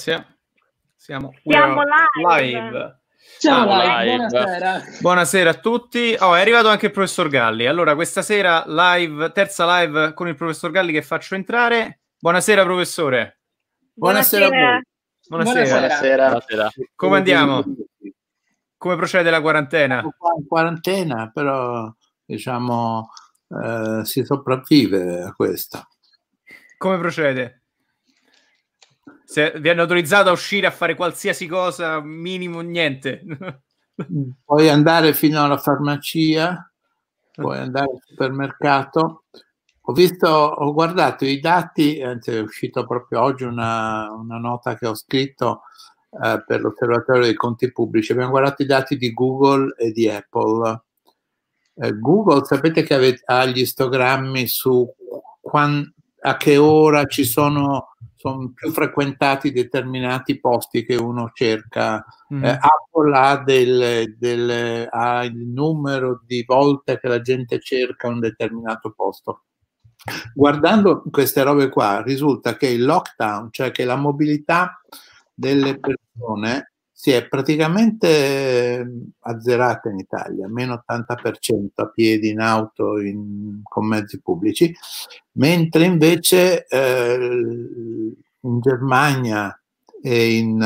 Siamo, Siamo live. live. Siamo Ah, live, live. buonasera. Buonasera a tutti. Oh, è arrivato anche il professor Galli. Allora, questa sera live, terza live con il professor Galli che faccio entrare. Buonasera, professore. Buonasera a voi. Buonasera. Buonasera. Buonasera. Come andiamo? Come procede la quarantena? Siamo qua in quarantena, però diciamo eh, si sopravvive a questa. Come procede? Se vi hanno autorizzato a uscire a fare qualsiasi cosa, minimo niente. Puoi andare fino alla farmacia, puoi andare al supermercato. Ho visto, ho guardato i dati, anzi è uscito proprio oggi una, una nota che ho scritto eh, per l'osservatorio dei conti pubblici. Abbiamo guardato i dati di Google e di Apple. Eh, Google, sapete che ave- ha gli istogrammi su quan- a che ora ci sono, sono più frequentati determinati posti che uno cerca. Mm. Eh, Apple ha, del, del- ha il numero di volte che la gente cerca un determinato posto. Guardando queste robe qua, risulta che il lockdown, cioè che la mobilità delle persone si è praticamente eh, azzerata in Italia, meno 80% a piedi, in auto, in, con mezzi pubblici, mentre invece eh, in Germania e, in,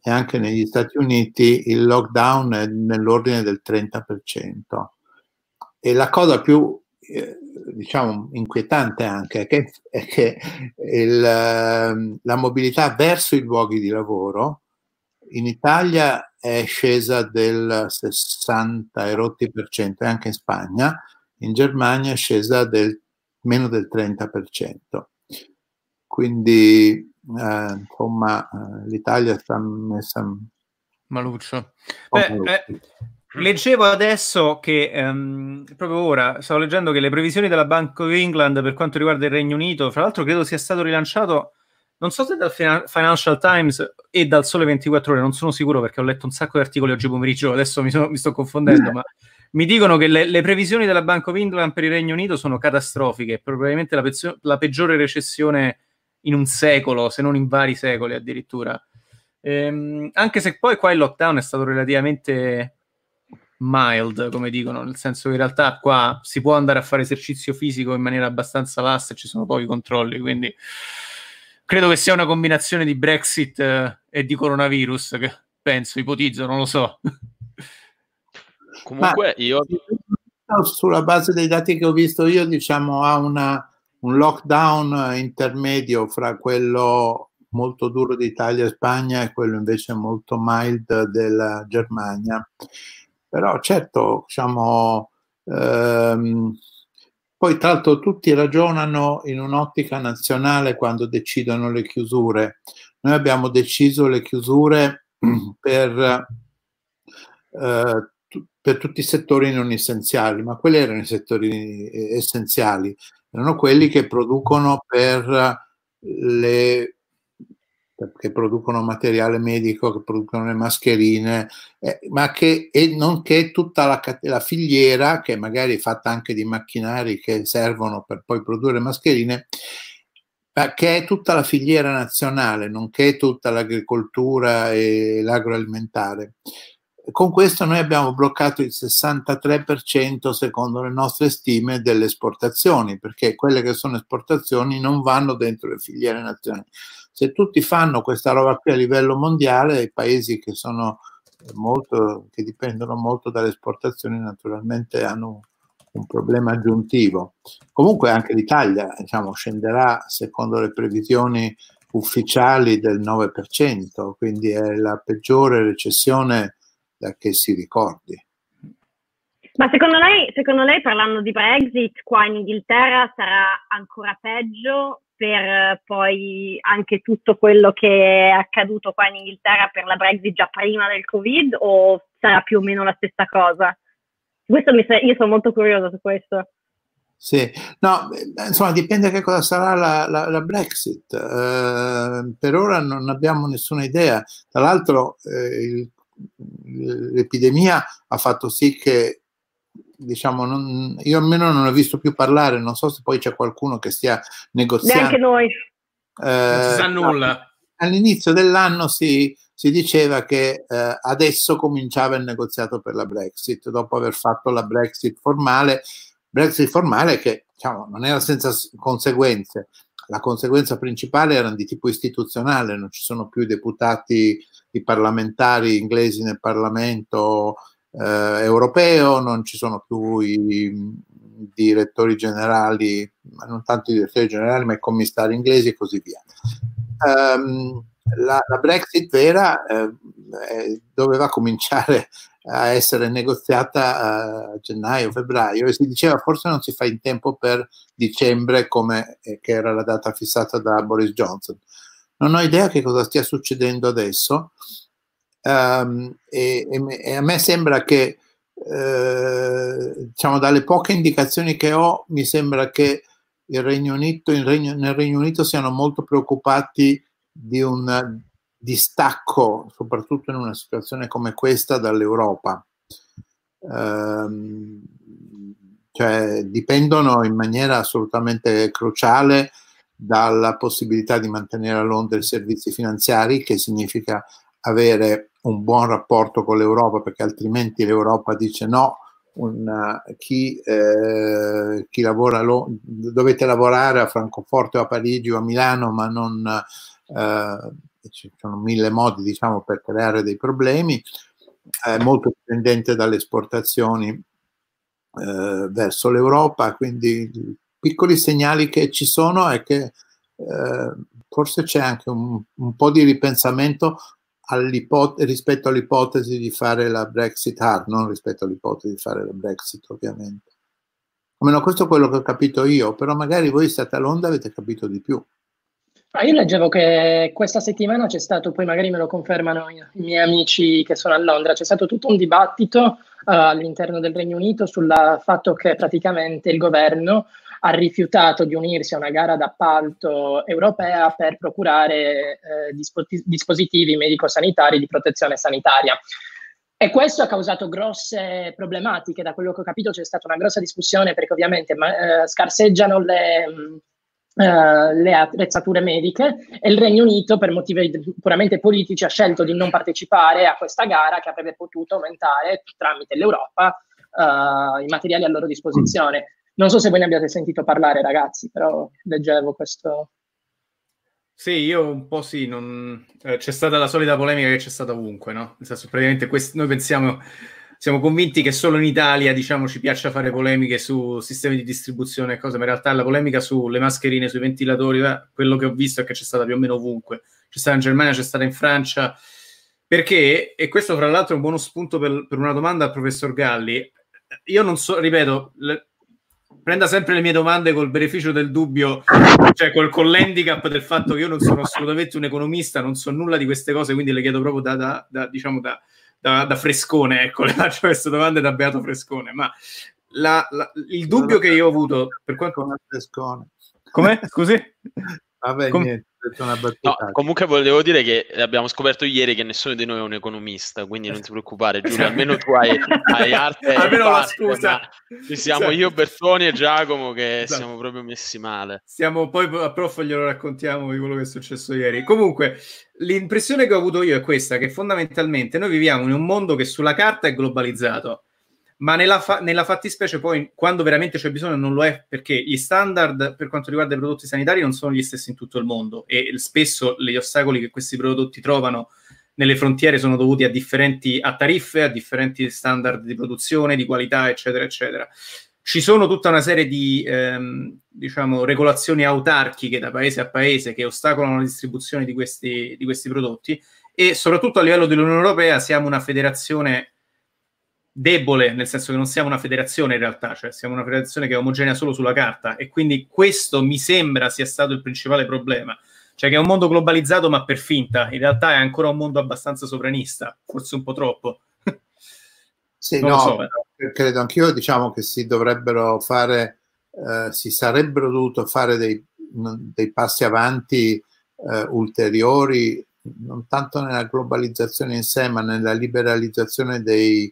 e anche negli Stati Uniti il lockdown è nell'ordine del 30%. E la cosa più eh, diciamo inquietante anche è che, è che il, ehm, la mobilità verso i luoghi di lavoro in Italia è scesa del 60 e rotti per cento e anche in Spagna, in Germania è scesa del meno del 30%. Quindi eh, insomma eh, l'Italia sta messa Maluccio. Beh, maluccio. eh, leggevo adesso che ehm, proprio ora stavo leggendo che le previsioni della Bank of England per quanto riguarda il Regno Unito, fra l'altro credo sia stato rilanciato, non so se dal Fina- Financial Times e dal Sole 24 Ore, non sono sicuro perché ho letto un sacco di articoli oggi pomeriggio, adesso mi, sono- mi sto confondendo, ma mi dicono che le, le previsioni della Bank of England per il Regno Unito sono catastrofiche, probabilmente la, pezio- la peggiore recessione in un secolo, se non in vari secoli addirittura. Ehm, anche se poi qua il lockdown è stato relativamente mild, come dicono, nel senso che in realtà qua si può andare a fare esercizio fisico in maniera abbastanza lassa e ci sono pochi controlli, quindi credo che sia una combinazione di Brexit eh, e di coronavirus, che penso, ipotizzo, non lo so. Comunque io No, sulla base dei dati che ho visto io, diciamo, ha una, un lockdown intermedio fra quello molto duro d'Italia e Spagna e quello invece molto mild della Germania. Però certo, diciamo, ehm, poi tra l'altro tutti ragionano in un'ottica nazionale quando decidono le chiusure. Noi abbiamo deciso le chiusure per eh, per tutti i settori non essenziali, ma quelli erano i settori eh, essenziali, erano quelli che producono per le che producono materiale medico, che producono le mascherine, eh, ma che e nonché tutta la, la filiera, che magari è fatta anche di macchinari che servono per poi produrre mascherine, ma che è tutta la filiera nazionale, nonché tutta l'agricoltura e l'agroalimentare. Con questo noi abbiamo bloccato il 63% secondo le nostre stime delle esportazioni, perché quelle che sono esportazioni non vanno dentro le filiere nazionali. Se tutti fanno questa roba qui a livello mondiale, i paesi che sono molto, che dipendono molto dalle esportazioni naturalmente hanno un problema aggiuntivo. Comunque anche l'Italia diciamo, scenderà secondo le previsioni ufficiali del 9%, quindi è la peggiore recessione da che si ricordi. Ma secondo lei, secondo lei, parlando di Brexit, qua in Inghilterra sarà ancora peggio per eh, poi anche tutto quello che è accaduto qua in Inghilterra per la Brexit già prima del Covid o sarà più o meno la stessa cosa? Questo mi sa- io sono molto curiosa su questo. Sì, no, eh, insomma, dipende che cosa sarà la, la- la Brexit. Eh, per ora non abbiamo nessuna idea. Tra l'altro, eh, il- l'epidemia ha fatto sì che, diciamo, non- io almeno non ho visto più parlare, non so se poi c'è qualcuno che stia negoziando. Neanche noi. Eh, Non si sa nulla. all'inizio dell'anno si, si diceva che eh, adesso cominciava il negoziato per la Brexit, dopo aver fatto la Brexit formale, Brexit formale che diciamo, non era senza conseguenze. La conseguenza principale era di tipo istituzionale, non ci sono più i deputati, i parlamentari inglesi nel Parlamento eh, europeo, non ci sono più i direttori generali, ma non tanto i direttori generali, ma i commissari inglesi e così via. Um, la, la, Brexit vera eh, eh, doveva cominciare a essere negoziata a gennaio, febbraio e si diceva forse non si fa in tempo per dicembre come eh, che era la data fissata da Boris Johnson. Non ho idea che cosa stia succedendo adesso um, e, e, a me sembra che eh, diciamo dalle poche indicazioni che ho mi sembra che il Regno Unito, Regno, nel Regno Unito siano molto preoccupati di un distacco, soprattutto in una situazione come questa, dall'Europa. Eh, cioè, dipendono in maniera assolutamente cruciale dalla possibilità di mantenere a Londra i servizi finanziari, che significa avere un buon rapporto con l'Europa, perché altrimenti l'Europa dice no, un, chi, eh, chi, lavora, lo, dovete lavorare a Francoforte o a Parigi o a Milano, ma non eh, ci sono mille modi diciamo, per creare dei problemi, è molto dipendente dalle esportazioni eh, verso l'Europa, quindi piccoli segnali che ci sono è che eh, forse c'è anche un, un po' di ripensamento rispetto all'ipotesi di fare la Brexit hard, non rispetto all'ipotesi di fare la Brexit ovviamente. Almeno questo è quello che ho capito io, però magari voi state a Londra avete capito di più. Ah, io leggevo che questa settimana c'è stato, poi magari me lo confermano i, i miei amici che sono a Londra, c'è stato tutto un dibattito uh, all'interno del Regno Unito sul fatto che praticamente il governo ha rifiutato di unirsi a una gara d'appalto europea per procurare eh, disposi- dispositivi medico-sanitari di protezione sanitaria. E questo ha causato grosse problematiche, da quello che ho capito c'è stata una grossa discussione perché ovviamente ma, eh, scarseggiano le, Uh, le attrezzature mediche e il Regno Unito per motivi puramente politici ha scelto di non partecipare a questa gara che avrebbe potuto aumentare tramite l'Europa uh, i materiali a loro disposizione. Non so se voi ne abbiate sentito parlare ragazzi, però leggevo questo. Sì, io un po' sì, non... eh, c'è stata la solita polemica che c'è stata ovunque, no? Nel senso, praticamente quest... noi pensiamo siamo convinti che solo in Italia diciamo, ci piaccia fare polemiche su sistemi di distribuzione e cose, ma in realtà la polemica sulle mascherine, sui ventilatori, quello che ho visto è che c'è stata più o meno ovunque. C'è stata in Germania, c'è stata in Francia. Perché, e questo fra l'altro è un buono spunto per, per una domanda al professor Galli, io non so, ripeto, prenda sempre le mie domande col beneficio del dubbio, cioè col, con l'handicap del fatto che io non sono assolutamente un economista, non so nulla di queste cose, quindi le chiedo proprio da, da, da diciamo, da, da, frescone, ecco, le faccio queste domande da beato frescone, ma la, la, il dubbio che io ho avuto per quanto... Frescone. Come? Scusi? Vabbè, Com- niente. No, comunque volevo dire che abbiamo scoperto ieri che nessuno di noi è un economista, quindi non ti preoccupare, Giulio. Almeno tu hai, hai arte. almeno la scusa. Ci siamo esatto. io, Bertoni e Giacomo che esatto. siamo proprio messi male. Stiamo poi a prof glielo raccontiamo di quello che è successo ieri. Comunque, l'impressione che ho avuto io è questa: che fondamentalmente noi viviamo in un mondo che sulla carta è globalizzato ma nella, fa- nella, fattispecie poi quando veramente c'è bisogno non lo è perché gli standard per quanto riguarda i prodotti sanitari non sono gli stessi in tutto il mondo e spesso gli ostacoli che questi prodotti trovano nelle frontiere sono dovuti a differenti a tariffe, a differenti standard di produzione, di qualità, eccetera, eccetera. Ci sono tutta una serie di ehm, diciamo, regolazioni autarchiche da paese a paese che ostacolano la distribuzione di questi, di questi prodotti e soprattutto a livello dell'Unione Europea siamo una federazione debole, nel senso che non siamo una federazione in realtà, cioè siamo una federazione che è omogenea solo sulla carta e quindi questo mi sembra sia stato il principale problema, cioè che è un mondo globalizzato ma per finta, in realtà è ancora un mondo abbastanza sovranista, forse un po' troppo. Sì, non no, so, eh. credo anch'io diciamo che si dovrebbero fare, eh, si sarebbero dovuto fare dei, dei passi avanti eh, ulteriori, non tanto nella globalizzazione in sé, ma nella liberalizzazione dei,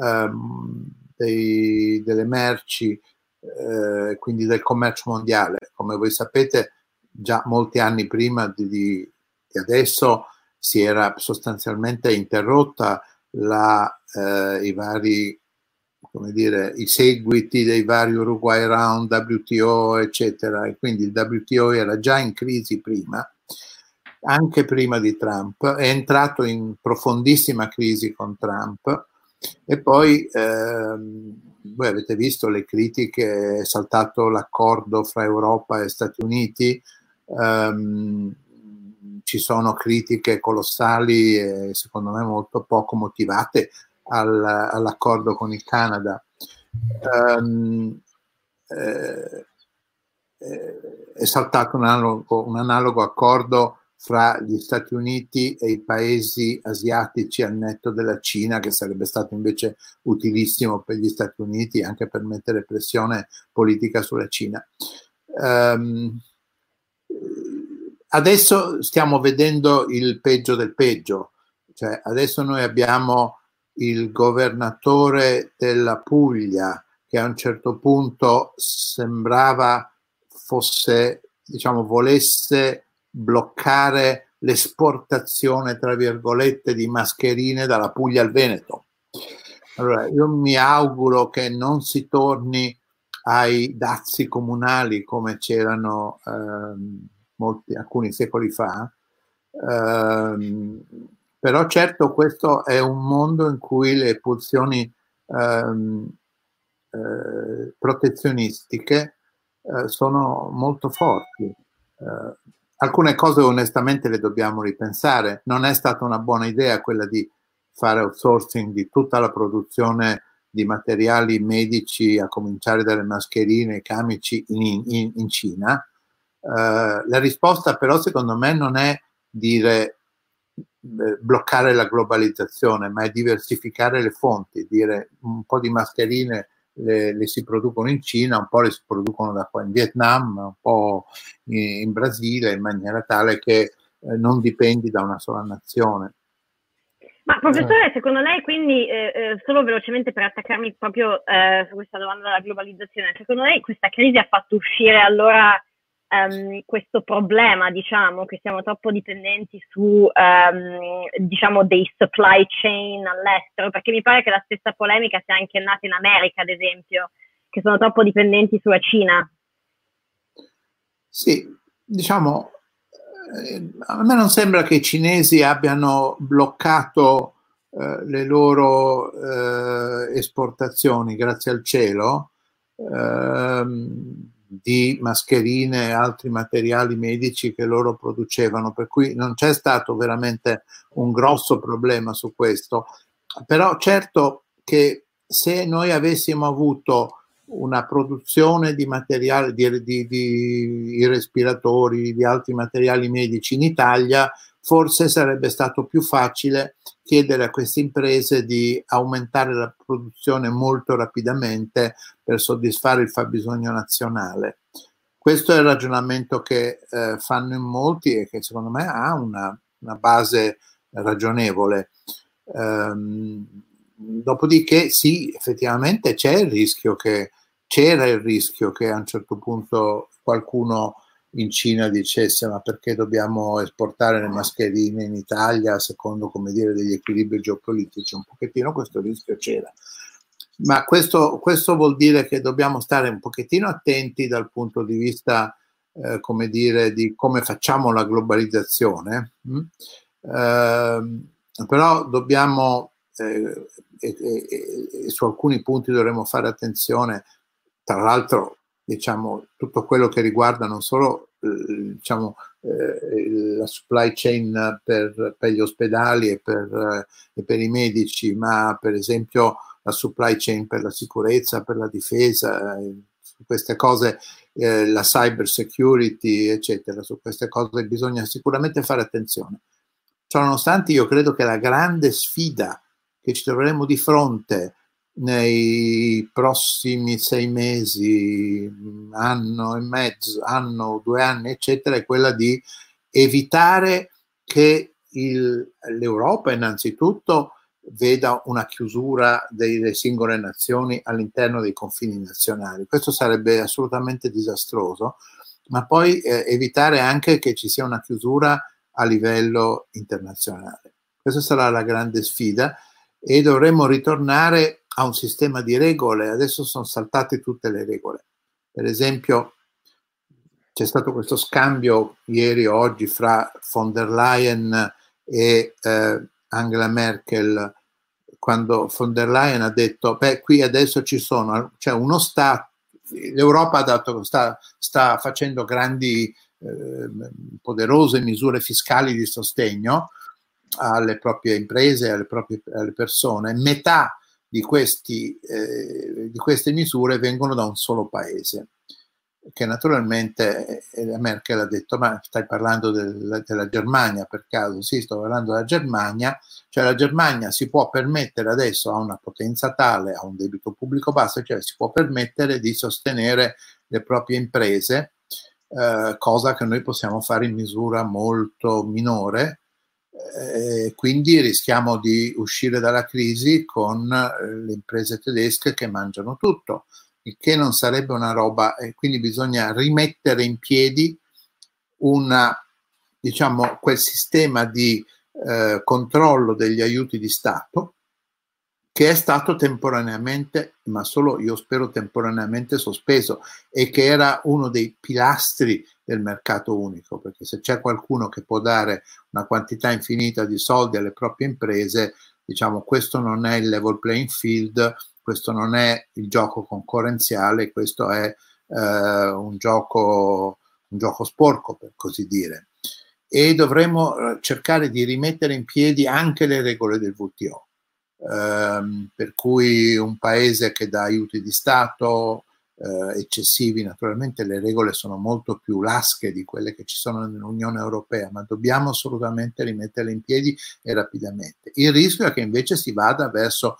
ehm, dei, delle merci, eh, quindi del commercio mondiale. Come voi sapete, già molti anni prima di, di, adesso si era sostanzialmente interrotta la, eh, i vari come dire, i seguiti dei vari Uruguay Round, WTO, eccetera, e quindi il WTO era già in crisi prima, anche prima di Trump, è entrato in profondissima crisi con Trump e poi ehm, voi avete visto le critiche, è saltato l'accordo fra Europa e Stati Uniti, ehm, ci sono critiche colossali e secondo me molto poco motivate al, all'accordo con il Canada. Um, eh, è saltato un analogo, un analogo, accordo fra gli Stati Uniti e i paesi asiatici al netto della Cina, che sarebbe stato invece utilissimo per gli Stati Uniti anche per mettere pressione politica sulla Cina. Um, adesso stiamo vedendo il peggio del peggio, cioè adesso noi abbiamo il governatore della Puglia che a un certo punto sembrava fosse, diciamo, volesse bloccare l'esportazione, tra virgolette, di mascherine dalla Puglia al Veneto. Allora, io mi auguro che non si torni ai dazi comunali come c'erano eh, molti, alcuni secoli fa, eh, però certo questo è un mondo in cui le pulsioni ehm, eh, protezionistiche eh, sono molto forti. Eh, alcune cose onestamente le dobbiamo ripensare. Non è stata una buona idea quella di fare outsourcing di tutta la produzione di materiali medici, a cominciare dalle mascherine, i camici in, in, in Cina. Uh, la risposta però secondo me non è dire eh, bloccare la globalizzazione, ma è diversificare le fonti, dire un po' di mascherine le, le, si producono in Cina, un po' le si producono da qua in Vietnam, un po' in, in Brasile, in maniera tale che eh, non dipendi da una sola nazione. Ma professore, secondo lei quindi, eh, eh, solo velocemente per attaccarmi proprio eh, su questa domanda della globalizzazione, secondo lei questa crisi ha fatto uscire allora um, questo problema, diciamo, che siamo troppo dipendenti su, um, diciamo, dei supply chain all'estero, perché mi pare che la stessa polemica sia anche nata in America, ad esempio, che sono troppo dipendenti sulla Cina. Sì, diciamo, eh, a me non sembra che i cinesi abbiano bloccato eh, le loro eh, esportazioni, grazie al cielo. Eh, di mascherine e altri materiali medici che loro producevano, per cui non c'è stato veramente un grosso problema su questo. Però certo che se noi avessimo avuto una produzione di materiali, di, di, di respiratori, di altri materiali medici in Italia, forse sarebbe stato più facile chiedere a queste imprese di aumentare la produzione molto rapidamente per soddisfare il fabbisogno nazionale. Questo è il ragionamento che eh, fanno in molti e che secondo me ha una, una base ragionevole. Ehm, dopodiché sì, effettivamente c'è il rischio che c'era il rischio che a un certo punto qualcuno in Cina dicesse ma perché dobbiamo esportare le mascherine in Italia secondo come dire degli equilibri geopolitici un pochettino questo rischio c'era ma questo, questo vuol dire che dobbiamo stare un pochettino attenti dal punto di vista eh, come dire di come facciamo la globalizzazione hm? eh, però dobbiamo eh, su alcuni punti dovremo fare attenzione tra l'altro diciamo, tutto quello che riguarda non solo eh, diciamo, eh, la supply chain per, per gli ospedali e per, eh, e per, i medici, ma per esempio la supply chain per la sicurezza, per la difesa, eh, su queste cose, eh, la cyber security, eccetera, su queste cose bisogna sicuramente fare attenzione. Ciononostante io credo che la grande sfida che ci troveremo di fronte nei prossimi sei mesi, anno e mezzo, anno, due anni, eccetera, è quella di evitare che il, l'Europa innanzitutto veda una chiusura delle singole nazioni all'interno dei confini nazionali. Questo sarebbe assolutamente disastroso, ma poi eh, evitare anche che ci sia una chiusura a livello internazionale. Questa sarà la grande sfida e dovremmo ritornare a un sistema di regole. Adesso sono saltate tutte le regole. Per esempio, c'è stato questo scambio ieri o oggi fra von der Leyen e eh, Angela Merkel quando von der Leyen ha detto beh qui adesso ci sono c'è uno stato l'Europa ha dato, sta, sta facendo grandi eh, poderose misure fiscali di sostegno alle proprie imprese, alle proprie alle persone, metà di, questi, eh, di queste misure vengono da un solo paese che naturalmente eh, Merkel ha detto ma stai parlando del, della Germania per caso? Sì, sto parlando della Germania, cioè la Germania si può permettere adesso, ha una potenza tale, ha un debito pubblico basso, cioè si può permettere di sostenere le proprie imprese, eh, cosa che noi possiamo fare in misura molto minore, eh, quindi rischiamo di uscire dalla crisi con eh, le imprese tedesche che mangiano tutto, il che non sarebbe una roba, e quindi bisogna rimettere in piedi una, diciamo, quel sistema di eh, controllo degli aiuti di Stato che è stato temporaneamente, ma solo io spero temporaneamente sospeso e che era uno dei pilastri del mercato unico, perché se c'è qualcuno che può dare una quantità infinita di soldi alle proprie imprese, diciamo questo non è il level playing field, questo non è il gioco concorrenziale, questo è eh, un, gioco, un gioco sporco, per così dire. E dovremmo eh, cercare di rimettere in piedi anche le regole del WTO ehm, per cui un paese che dà aiuti di Stato eh, eccessivi, naturalmente le regole sono molto più lasche di quelle che ci sono nell'Unione Europea, ma dobbiamo assolutamente rimetterle in piedi e rapidamente. Il rischio è che invece si vada verso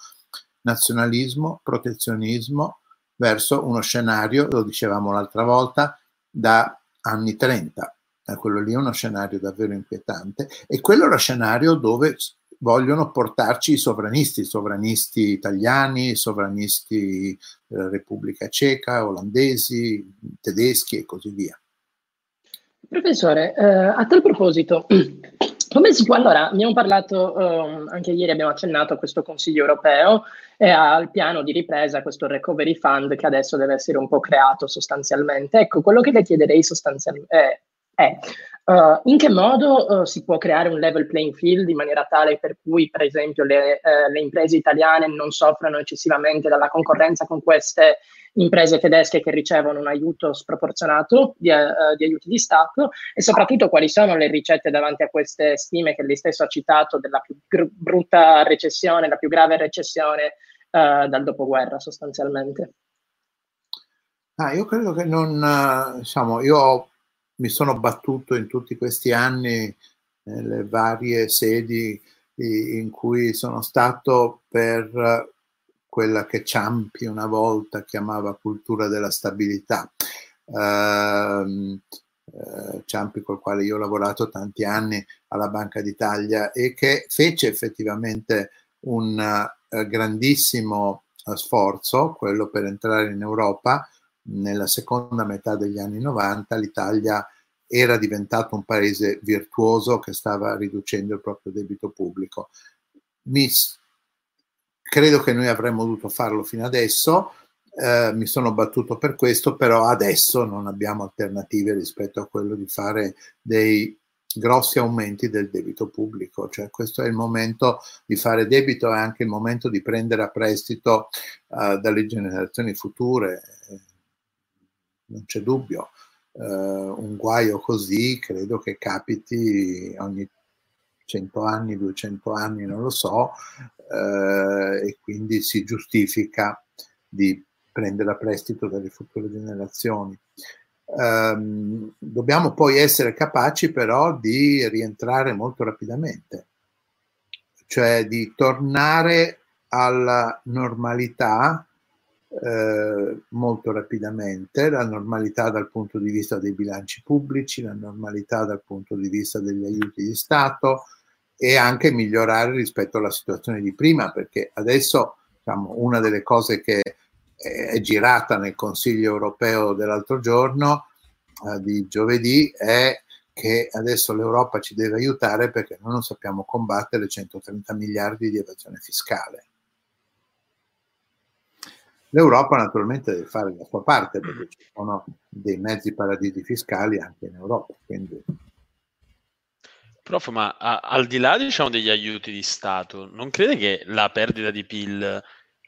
nazionalismo, protezionismo, verso uno scenario, lo dicevamo l'altra volta, da anni 30. Quello lì è uno scenario davvero inquietante e quello è lo scenario dove vogliono portarci i sovranisti, i sovranisti italiani, i sovranisti della Repubblica Ceca, olandesi, tedeschi e così via. Professore, eh, a tal proposito, come si può allora, abbiamo parlato, eh, anche ieri abbiamo accennato a questo Consiglio europeo e al piano di ripresa, questo recovery fund che adesso deve essere un po' creato sostanzialmente. Ecco, quello che le chiederei sostanzialmente è, è Uh, in che modo uh, si può creare un level playing field in maniera tale per cui, per esempio, le, uh, le, imprese italiane non soffrano eccessivamente dalla concorrenza con queste imprese tedesche che ricevono un aiuto sproporzionato di, di aiuti di Stato e soprattutto quali sono le ricette davanti a queste stime che lei stesso ha citato della più gr- brutta recessione, la più grave recessione dal dopoguerra sostanzialmente? Ah, io credo che non, diciamo, io ho mi sono battuto in tutti questi anni nelle varie sedi in cui sono stato per quella che Ciampi una volta chiamava cultura della stabilità. Uh, Ciampi col quale io ho lavorato tanti anni alla Banca d'Italia e che fece effettivamente un uh, grandissimo uh, sforzo, quello per entrare in Europa, nella seconda metà degli anni 90 l'Italia era diventato un paese virtuoso che stava riducendo il proprio debito pubblico. Mi, credo che noi avremmo dovuto farlo fino adesso, eh, mi sono battuto per questo, però adesso non abbiamo alternative rispetto a quello di fare dei grossi aumenti del debito pubblico, cioè questo è il momento di fare debito, è anche il momento di prendere a prestito uh, dalle generazioni future, non c'è dubbio. Uh, un guaio così credo che capiti ogni 100 anni, 200 anni, non lo so, uh, e quindi si giustifica di prendere a prestito dalle future generazioni. Um, dobbiamo poi essere capaci però di rientrare molto rapidamente, cioè di tornare alla normalità eh, molto rapidamente, la normalità dal punto di vista dei bilanci pubblici, la normalità dal punto di vista degli aiuti di Stato e anche migliorare rispetto alla situazione di prima, perché adesso diciamo, una delle cose che è girata nel Consiglio europeo dell'altro giorno, eh, di giovedì, è che adesso l'Europa ci deve aiutare perché noi non sappiamo combattere 130 miliardi di evasione fiscale. L'Europa naturalmente deve fare la sua parte perché ci sono dei mezzi paradisi fiscali anche in Europa. Quindi... Prof, ma a, al di là diciamo, degli aiuti di Stato, non crede che la perdita di PIL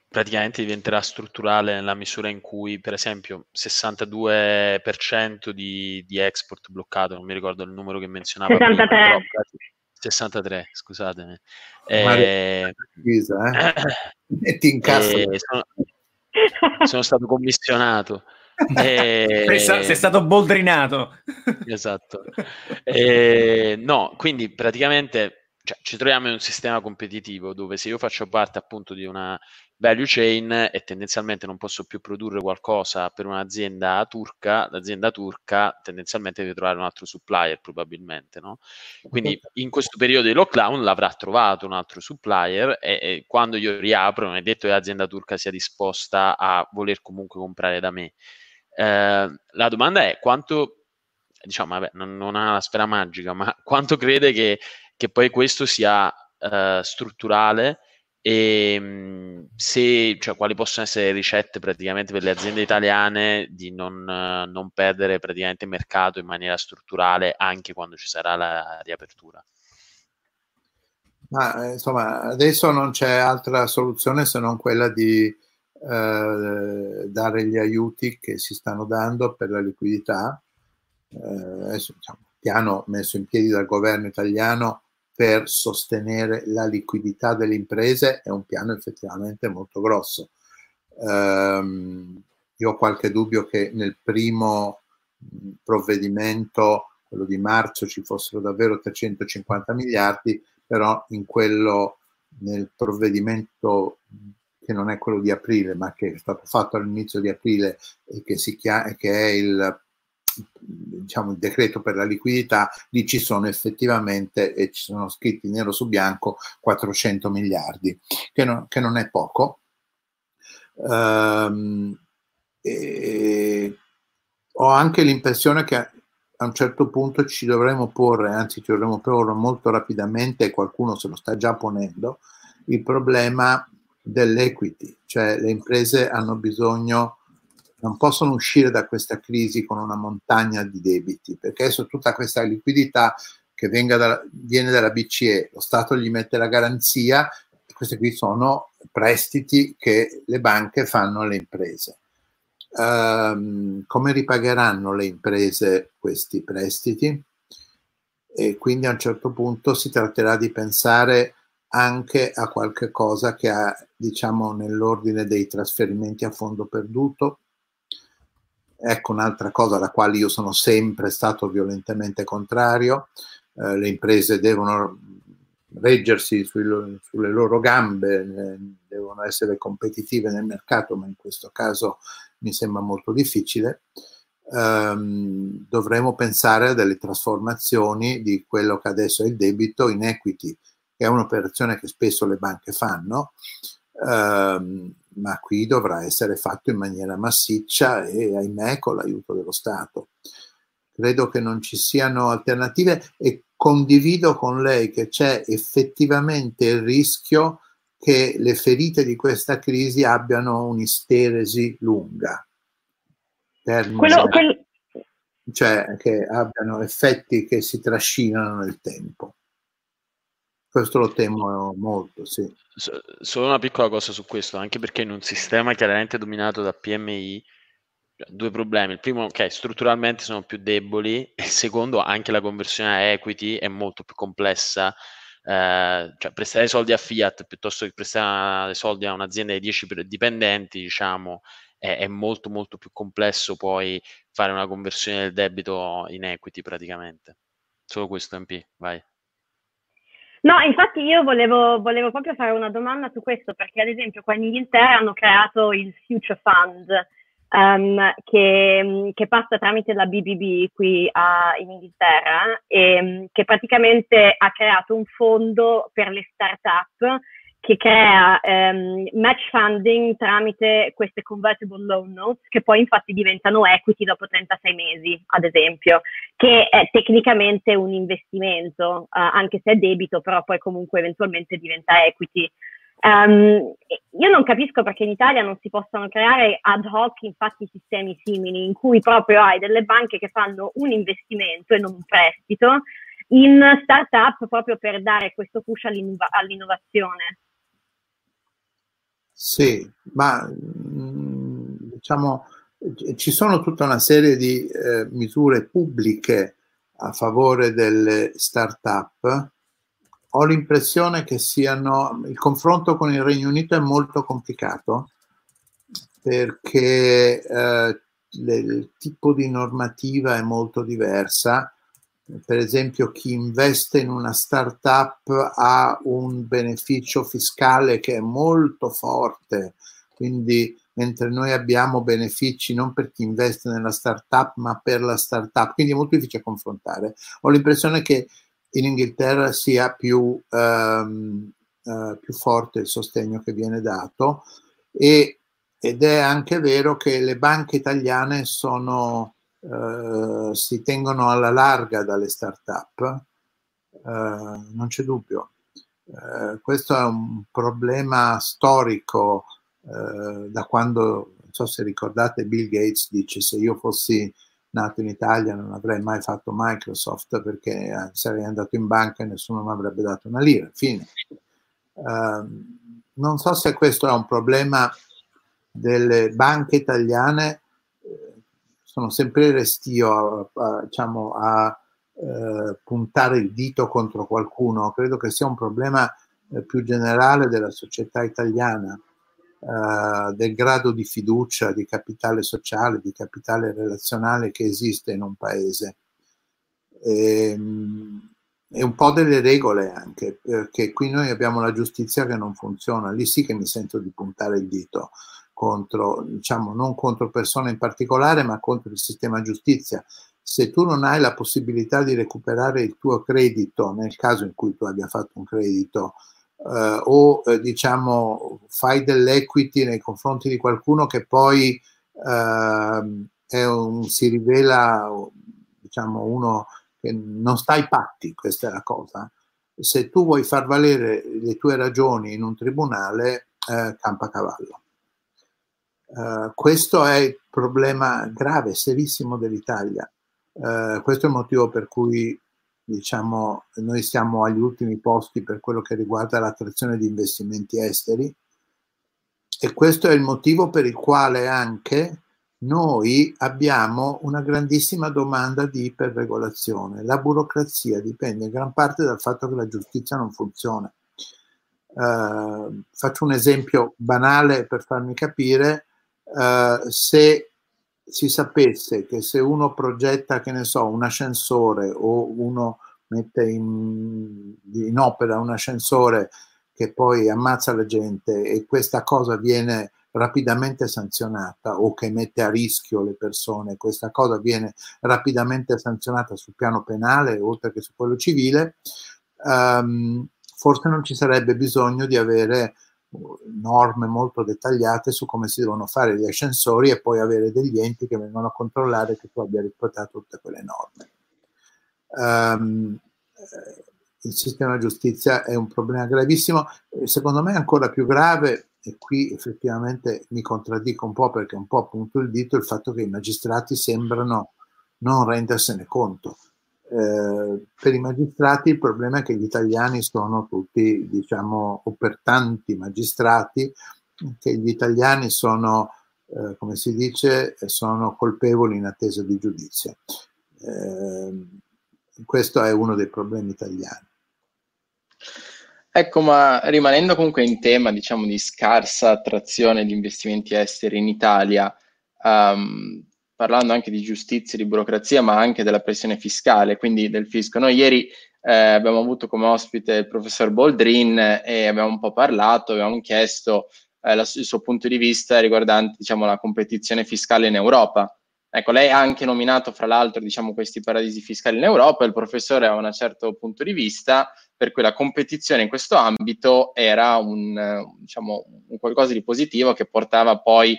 praticamente diventerà strutturale nella misura in cui, per esempio, 62% di, di export bloccato, non mi ricordo il numero che menzionava 63. Prima, 63, scusatemi. Eh, Scusa, eh? ti incazzo. Eh, sono, sono stato commissionato. E... Sei, stato boldrinato. esatto. E, no, quindi praticamente cioè, ci troviamo in un sistema competitivo dove se io faccio parte appunto di una value chain e tendenzialmente non posso più produrre qualcosa per un'azienda turca, l'azienda turca tendenzialmente deve trovare un altro supplier probabilmente, no? Quindi in questo periodo di lockdown l'avrà trovato un altro supplier e, e quando io riapro non è detto che l'azienda turca sia disposta a voler comunque comprare da me. Eh, la domanda è quanto, diciamo, vabbè, non, non, ha la sfera magica, ma quanto crede che, che poi questo sia eh, strutturale e ehm, se, cioè, quali possono essere le ricette praticamente per le aziende italiane di non, non perdere praticamente mercato in maniera strutturale anche quando ci sarà la riapertura? Ma insomma, adesso non c'è altra soluzione se non quella di eh, dare gli aiuti che si stanno dando per la liquidità. Eh, adesso, diciamo, piano messo in piedi dal governo italiano per sostenere la liquidità delle imprese è un piano effettivamente molto grosso. Um, io ho qualche dubbio che nel primo provvedimento, quello di marzo, ci fossero davvero 350 miliardi, però in quello, nel provvedimento che non è quello di aprile, ma che è stato fatto all'inizio di aprile e che, chiama, che è il diciamo, il decreto per la liquidità, lì ci sono effettivamente, e ci sono scritti nero su bianco, 400 miliardi, che non, che non è poco. Um, ho anche l'impressione che a un certo punto ci dovremmo porre, anzi ci dovremmo porre molto rapidamente, qualcuno se lo sta già ponendo, il problema dell'equity, cioè le imprese hanno bisogno non possono uscire da questa crisi con una montagna di debiti, perché adesso tutta questa liquidità che da, viene dalla BCE, lo Stato gli mette la garanzia, questi qui sono prestiti che le banche fanno alle imprese. Um, come ripagheranno le imprese questi prestiti? E quindi a un certo punto si tratterà di pensare anche a qualche cosa che ha, diciamo, nell'ordine dei trasferimenti a fondo perduto, Ecco un'altra cosa alla quale io sono sempre stato violentemente contrario. Eh, le imprese devono reggersi sui, sulle loro gambe, devono essere competitive nel mercato, ma in questo caso mi sembra molto difficile. Um, dovremo pensare a delle trasformazioni di quello che adesso è il debito in equity, che è un'operazione che spesso le banche fanno, um, ma qui dovrà essere fatto in maniera massiccia e ahimè con l'aiuto dello Stato. Credo che non ci siano alternative e condivido con lei che c'è effettivamente il rischio che le ferite di questa crisi abbiano un'isteresi lunga. Quello, quel... Cioè che abbiano effetti che si trascinano nel tempo. Questo lo temo molto, sì. Solo una piccola cosa su questo, anche perché in un sistema chiaramente dominato da PMI, cioè, due problemi. Il primo, ok, strutturalmente sono più deboli, e il secondo, anche la conversione a equity è molto più complessa. Eh, cioè, prestare soldi a Fiat piuttosto che prestare soldi a un'azienda di 10 dipendenti, diciamo, è, è molto molto più complesso poi fare una conversione del debito in equity praticamente. Solo questo MP, vai. No, infatti io volevo, volevo, proprio fare una domanda su questo, perché ad esempio qua in Inghilterra hanno creato il Future Fund, um, che, che, passa tramite la BBB qui a, in Inghilterra, e che praticamente ha creato un fondo per le start-up che crea ehm, match funding tramite queste convertible loan notes che poi infatti diventano equity dopo 36 mesi, ad esempio, che è tecnicamente un investimento, eh, anche se è debito, però poi comunque eventualmente diventa equity. Um, io non capisco perché in Italia non si possano creare ad hoc infatti sistemi simili in cui proprio hai delle banche che fanno un investimento e non un prestito in startup proprio per dare questo push all'innova- all'innovazione. Sì, ma mm, diciamo ci sono tutta una serie di eh, misure pubbliche a favore delle start-up. Ho l'impressione che siano il confronto con il Regno Unito è molto complicato perché eh, il tipo di normativa è molto diversa per esempio chi investe in una startup ha un beneficio fiscale che è molto forte, quindi mentre noi abbiamo benefici non per chi investe nella startup ma per la startup, quindi è molto difficile confrontare. Ho l'impressione che in Inghilterra sia più, um, uh, più forte il sostegno che viene dato. E, ed è anche vero che le banche italiane sono eh, si tengono alla larga dalle start-up, eh, non c'è dubbio. Eh, questo è un problema storico eh, da quando, non so se ricordate, Bill Gates dice se io fossi nato in Italia non avrei mai fatto Microsoft perché sarei andato in banca e nessuno mi avrebbe dato una lira. Fine. Uh, non so se questo è un problema delle banche italiane sono sempre restio a, a, diciamo, a eh, puntare il dito contro qualcuno, credo che sia un problema eh, più generale della società italiana, eh, del grado di fiducia, di capitale sociale, di capitale relazionale che esiste in un paese. E, ehm, e un po' delle regole anche, perché qui noi abbiamo la giustizia che non funziona, lì sì che mi sento di puntare il dito contro, diciamo, non contro persone in particolare, ma contro il sistema giustizia. Se tu non hai la possibilità di recuperare il tuo credito, nel caso in cui tu abbia fatto un credito, eh, o eh, diciamo fai dell'equity nei confronti di qualcuno che poi eh, un, si rivela diciamo uno che non sta ai patti, questa è la cosa. Se tu vuoi far valere le tue ragioni in un tribunale, eh, campa cavallo. Uh, questo è il problema grave, serissimo dell'Italia. Uh, questo è il motivo per cui diciamo, noi siamo agli ultimi posti per quello che riguarda l'attrazione di investimenti esteri e questo è il motivo per il quale anche noi abbiamo una grandissima domanda di iperregolazione. La burocrazia dipende in gran parte dal fatto che la giustizia non funziona. Uh, faccio un esempio banale per farmi capire eh, se si sapesse che se uno progetta, che ne so, un ascensore o uno mette in, in opera un ascensore che poi ammazza la gente e questa cosa viene rapidamente sanzionata o che mette a rischio le persone, questa cosa viene rapidamente sanzionata sul piano penale oltre che su quello civile, um, forse non ci sarebbe bisogno di avere norme molto dettagliate su come si devono fare gli ascensori e poi avere degli enti che vengono a controllare che tu abbia rispettato tutte quelle norme. Um, il sistema giustizia è un problema gravissimo, secondo me ancora più grave, e qui effettivamente mi contraddico un po' perché un po' appunto il dito il fatto che i magistrati sembrano non rendersene conto. Eh, per i magistrati il problema è che gli italiani sono tutti, diciamo, o per tanti magistrati, che gli italiani sono, eh, come si dice, sono colpevoli in attesa di giudizio. Eh, questo è uno dei problemi italiani. Ecco, ma rimanendo comunque in tema, diciamo, di scarsa attrazione di investimenti esteri in Italia, um, parlando anche di giustizia, di burocrazia, ma anche della pressione fiscale, quindi del fisco. Noi ieri eh, abbiamo avuto come ospite il professor Boldrin e abbiamo un po' parlato, abbiamo chiesto eh, la, il suo punto di vista riguardante diciamo, la competizione fiscale in Europa. Ecco, lei ha anche nominato fra l'altro diciamo, questi paradisi fiscali in Europa, il professore ha un certo punto di vista, per cui la competizione in questo ambito era un, diciamo, un qualcosa di positivo che portava poi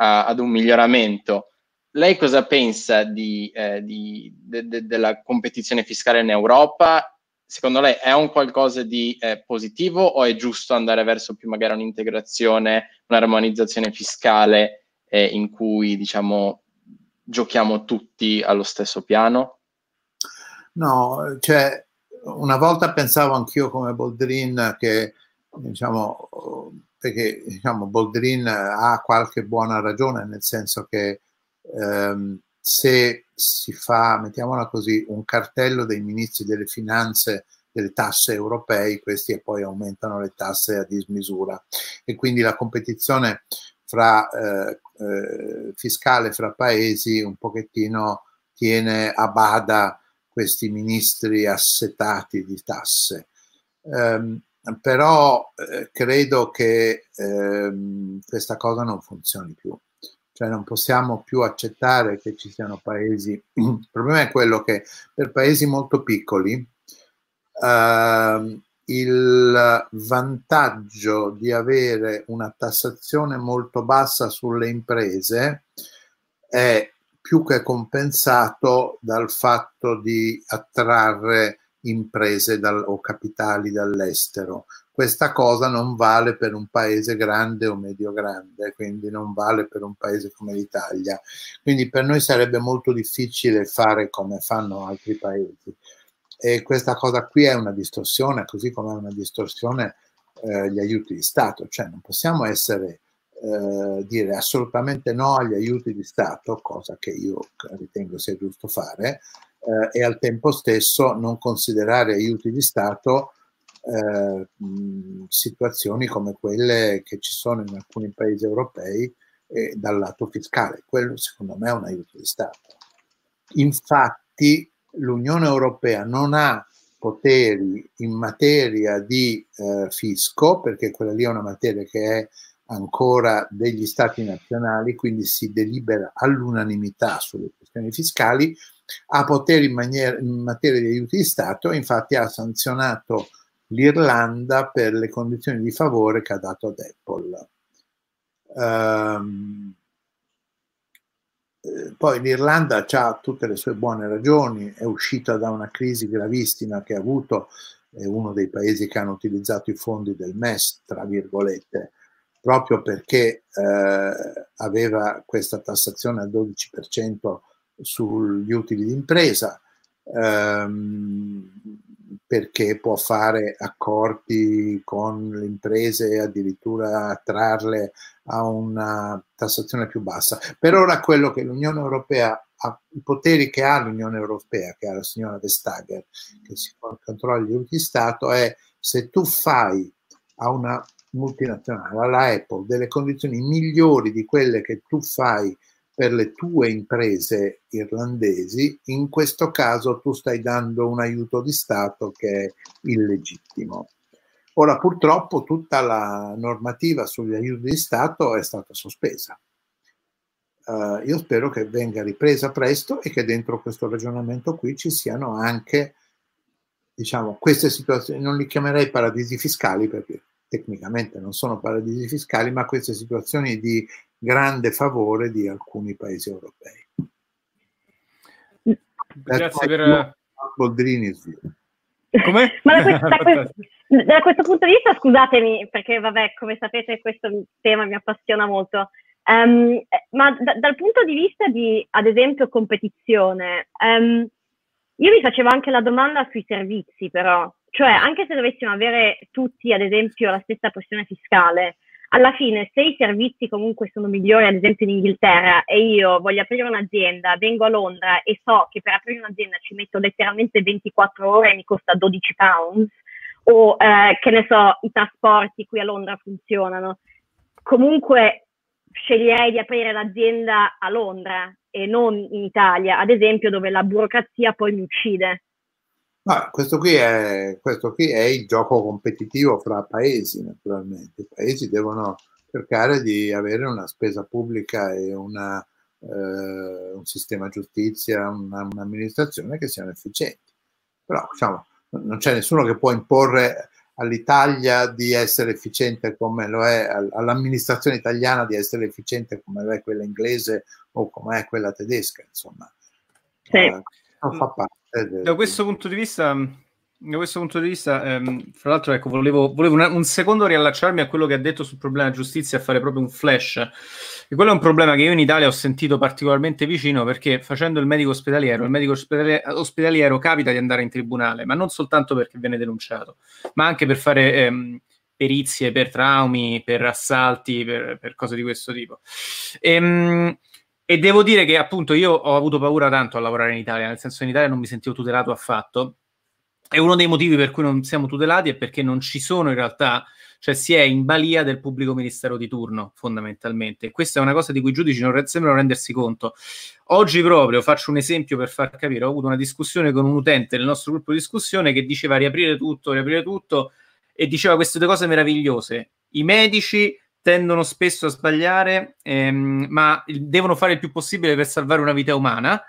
a, ad un miglioramento. Lei cosa pensa di, eh, di, de, de, della competizione fiscale in Europa? Secondo lei è un qualcosa di eh, positivo o è giusto andare verso più magari un'integrazione, un'armonizzazione fiscale eh, in cui diciamo giochiamo tutti allo stesso piano? No, cioè una volta pensavo anch'io come Boldrin che diciamo perché diciamo, Boldrin ha qualche buona ragione nel senso che ehm, se si fa, mettiamola così, un cartello dei ministri delle finanze delle tasse europei, questi poi aumentano le tasse a dismisura e quindi la competizione fra, eh, eh, fiscale fra paesi un pochettino tiene a bada questi ministri assetati di tasse. Um, però eh, credo che ehm, questa cosa non funzioni più. Cioè non possiamo più accettare che ci siano paesi, il problema è quello che per paesi molto piccoli eh, il vantaggio di avere una tassazione molto bassa sulle imprese è più che compensato dal fatto di attrarre imprese dal, o capitali dall'estero. Questa cosa non vale per un paese grande o medio grande, quindi non vale per un paese come l'Italia. Quindi per noi sarebbe molto difficile fare come fanno altri paesi. E questa cosa qui è una distorsione, così come è una distorsione eh, gli aiuti di Stato, cioè non possiamo essere eh, dire assolutamente no agli aiuti di Stato, cosa che io ritengo sia giusto fare, eh, e al tempo stesso non considerare aiuti di Stato eh, situazioni come quelle che ci sono in alcuni paesi europei eh, dal lato fiscale. Quello secondo me è un aiuto di Stato. Infatti l'Unione Europea non ha poteri in materia di eh, fisco, perché quella lì è una materia che è ancora degli stati nazionali, quindi si delibera all'unanimità sulle questioni fiscali, ha poteri in, maniera, in materia di aiuti di Stato, infatti ha sanzionato l'Irlanda per le condizioni di favore che ha dato ad Apple. Um, poi l'Irlanda ha tutte le sue buone ragioni, è uscita da una crisi gravissima che ha avuto, è uno dei paesi che hanno utilizzato i fondi del MES, tra virgolette, proprio perché eh, aveva questa tassazione al 12% sugli utili d'impresa, ehm, perché può fare accordi con le imprese addirittura attrarle a una tassazione più bassa. Per ora quello che l'Unione Europea ha, i poteri che ha l'Unione Europea, che ha la signora Vestager, che si controlla gli di Stato, è se tu fai a una multinazionale, alla Apple, delle condizioni migliori di quelle che tu fai per le tue imprese irlandesi, in questo caso tu stai dando un aiuto di Stato che è illegittimo. Ora purtroppo tutta la normativa sugli aiuti di Stato è stata sospesa. Uh, io spero che venga ripresa presto e che dentro questo ragionamento qui ci siano anche, diciamo, queste situazioni, non li chiamerei paradisi fiscali perché tecnicamente non sono paradisi fiscali, ma queste situazioni di grande favore di alcuni paesi europei. Grazie per... Boldrini come? Ma da questo, da, questo, da questo, punto di vista, scusatemi, perché vabbè, come sapete questo tema mi appassiona molto, um, ma da, dal punto di vista di, ad esempio, competizione, um, io mi facevo anche la domanda sui servizi, però, cioè anche se dovessimo avere tutti, ad esempio, la stessa pressione fiscale, alla fine se i servizi comunque sono migliori, ad esempio in Inghilterra, e io voglio aprire un'azienda, vengo a Londra e so che per aprire un'azienda ci metto letteralmente 24 ore e mi costa 12 pounds, o eh, che ne so, i trasporti qui a Londra funzionano, comunque sceglierei di aprire l'azienda a Londra e non in Italia, ad esempio, dove la burocrazia poi mi uccide. Ma questo qui, è, questo qui è il gioco competitivo fra paesi, naturalmente. I paesi devono cercare di avere una spesa pubblica e una, eh, un sistema giustizia, una, un'amministrazione che siano efficienti. Però diciamo, non c'è nessuno che può imporre all'Italia di essere efficiente come lo è, all'amministrazione italiana di essere efficiente come lo è quella inglese o come è quella tedesca, insomma. Sì. Eh, fa parte. Da questo punto di vista da questo punto di vista, ehm, fra l'altro, ecco, volevo, volevo una, un secondo riallacciarmi a quello che ha detto sul problema giustizia e fare proprio un flash. E quello è un problema che io in Italia ho sentito particolarmente vicino perché facendo il medico ospedaliero, il medico ospedaliero, ospedaliero capita di andare in tribunale, ma non soltanto perché viene denunciato, ma anche per fare ehm, perizie per traumi, per assalti, per, per cose di questo tipo. Ehm, e devo dire che appunto io ho avuto paura tanto a lavorare in Italia, nel senso in Italia non mi sentivo tutelato affatto e uno dei motivi per cui non siamo tutelati è perché non ci sono in realtà, cioè si è in balia del pubblico ministero di turno, fondamentalmente. Questa è una cosa di cui i giudici non sembrano rendersi conto. Oggi proprio, faccio un esempio per far capire, ho avuto una discussione con un utente del nostro gruppo di discussione che diceva riaprire tutto, riaprire tutto, e diceva queste due cose meravigliose. I medici tendono spesso a sbagliare, ehm, ma devono fare il più possibile per salvare una vita umana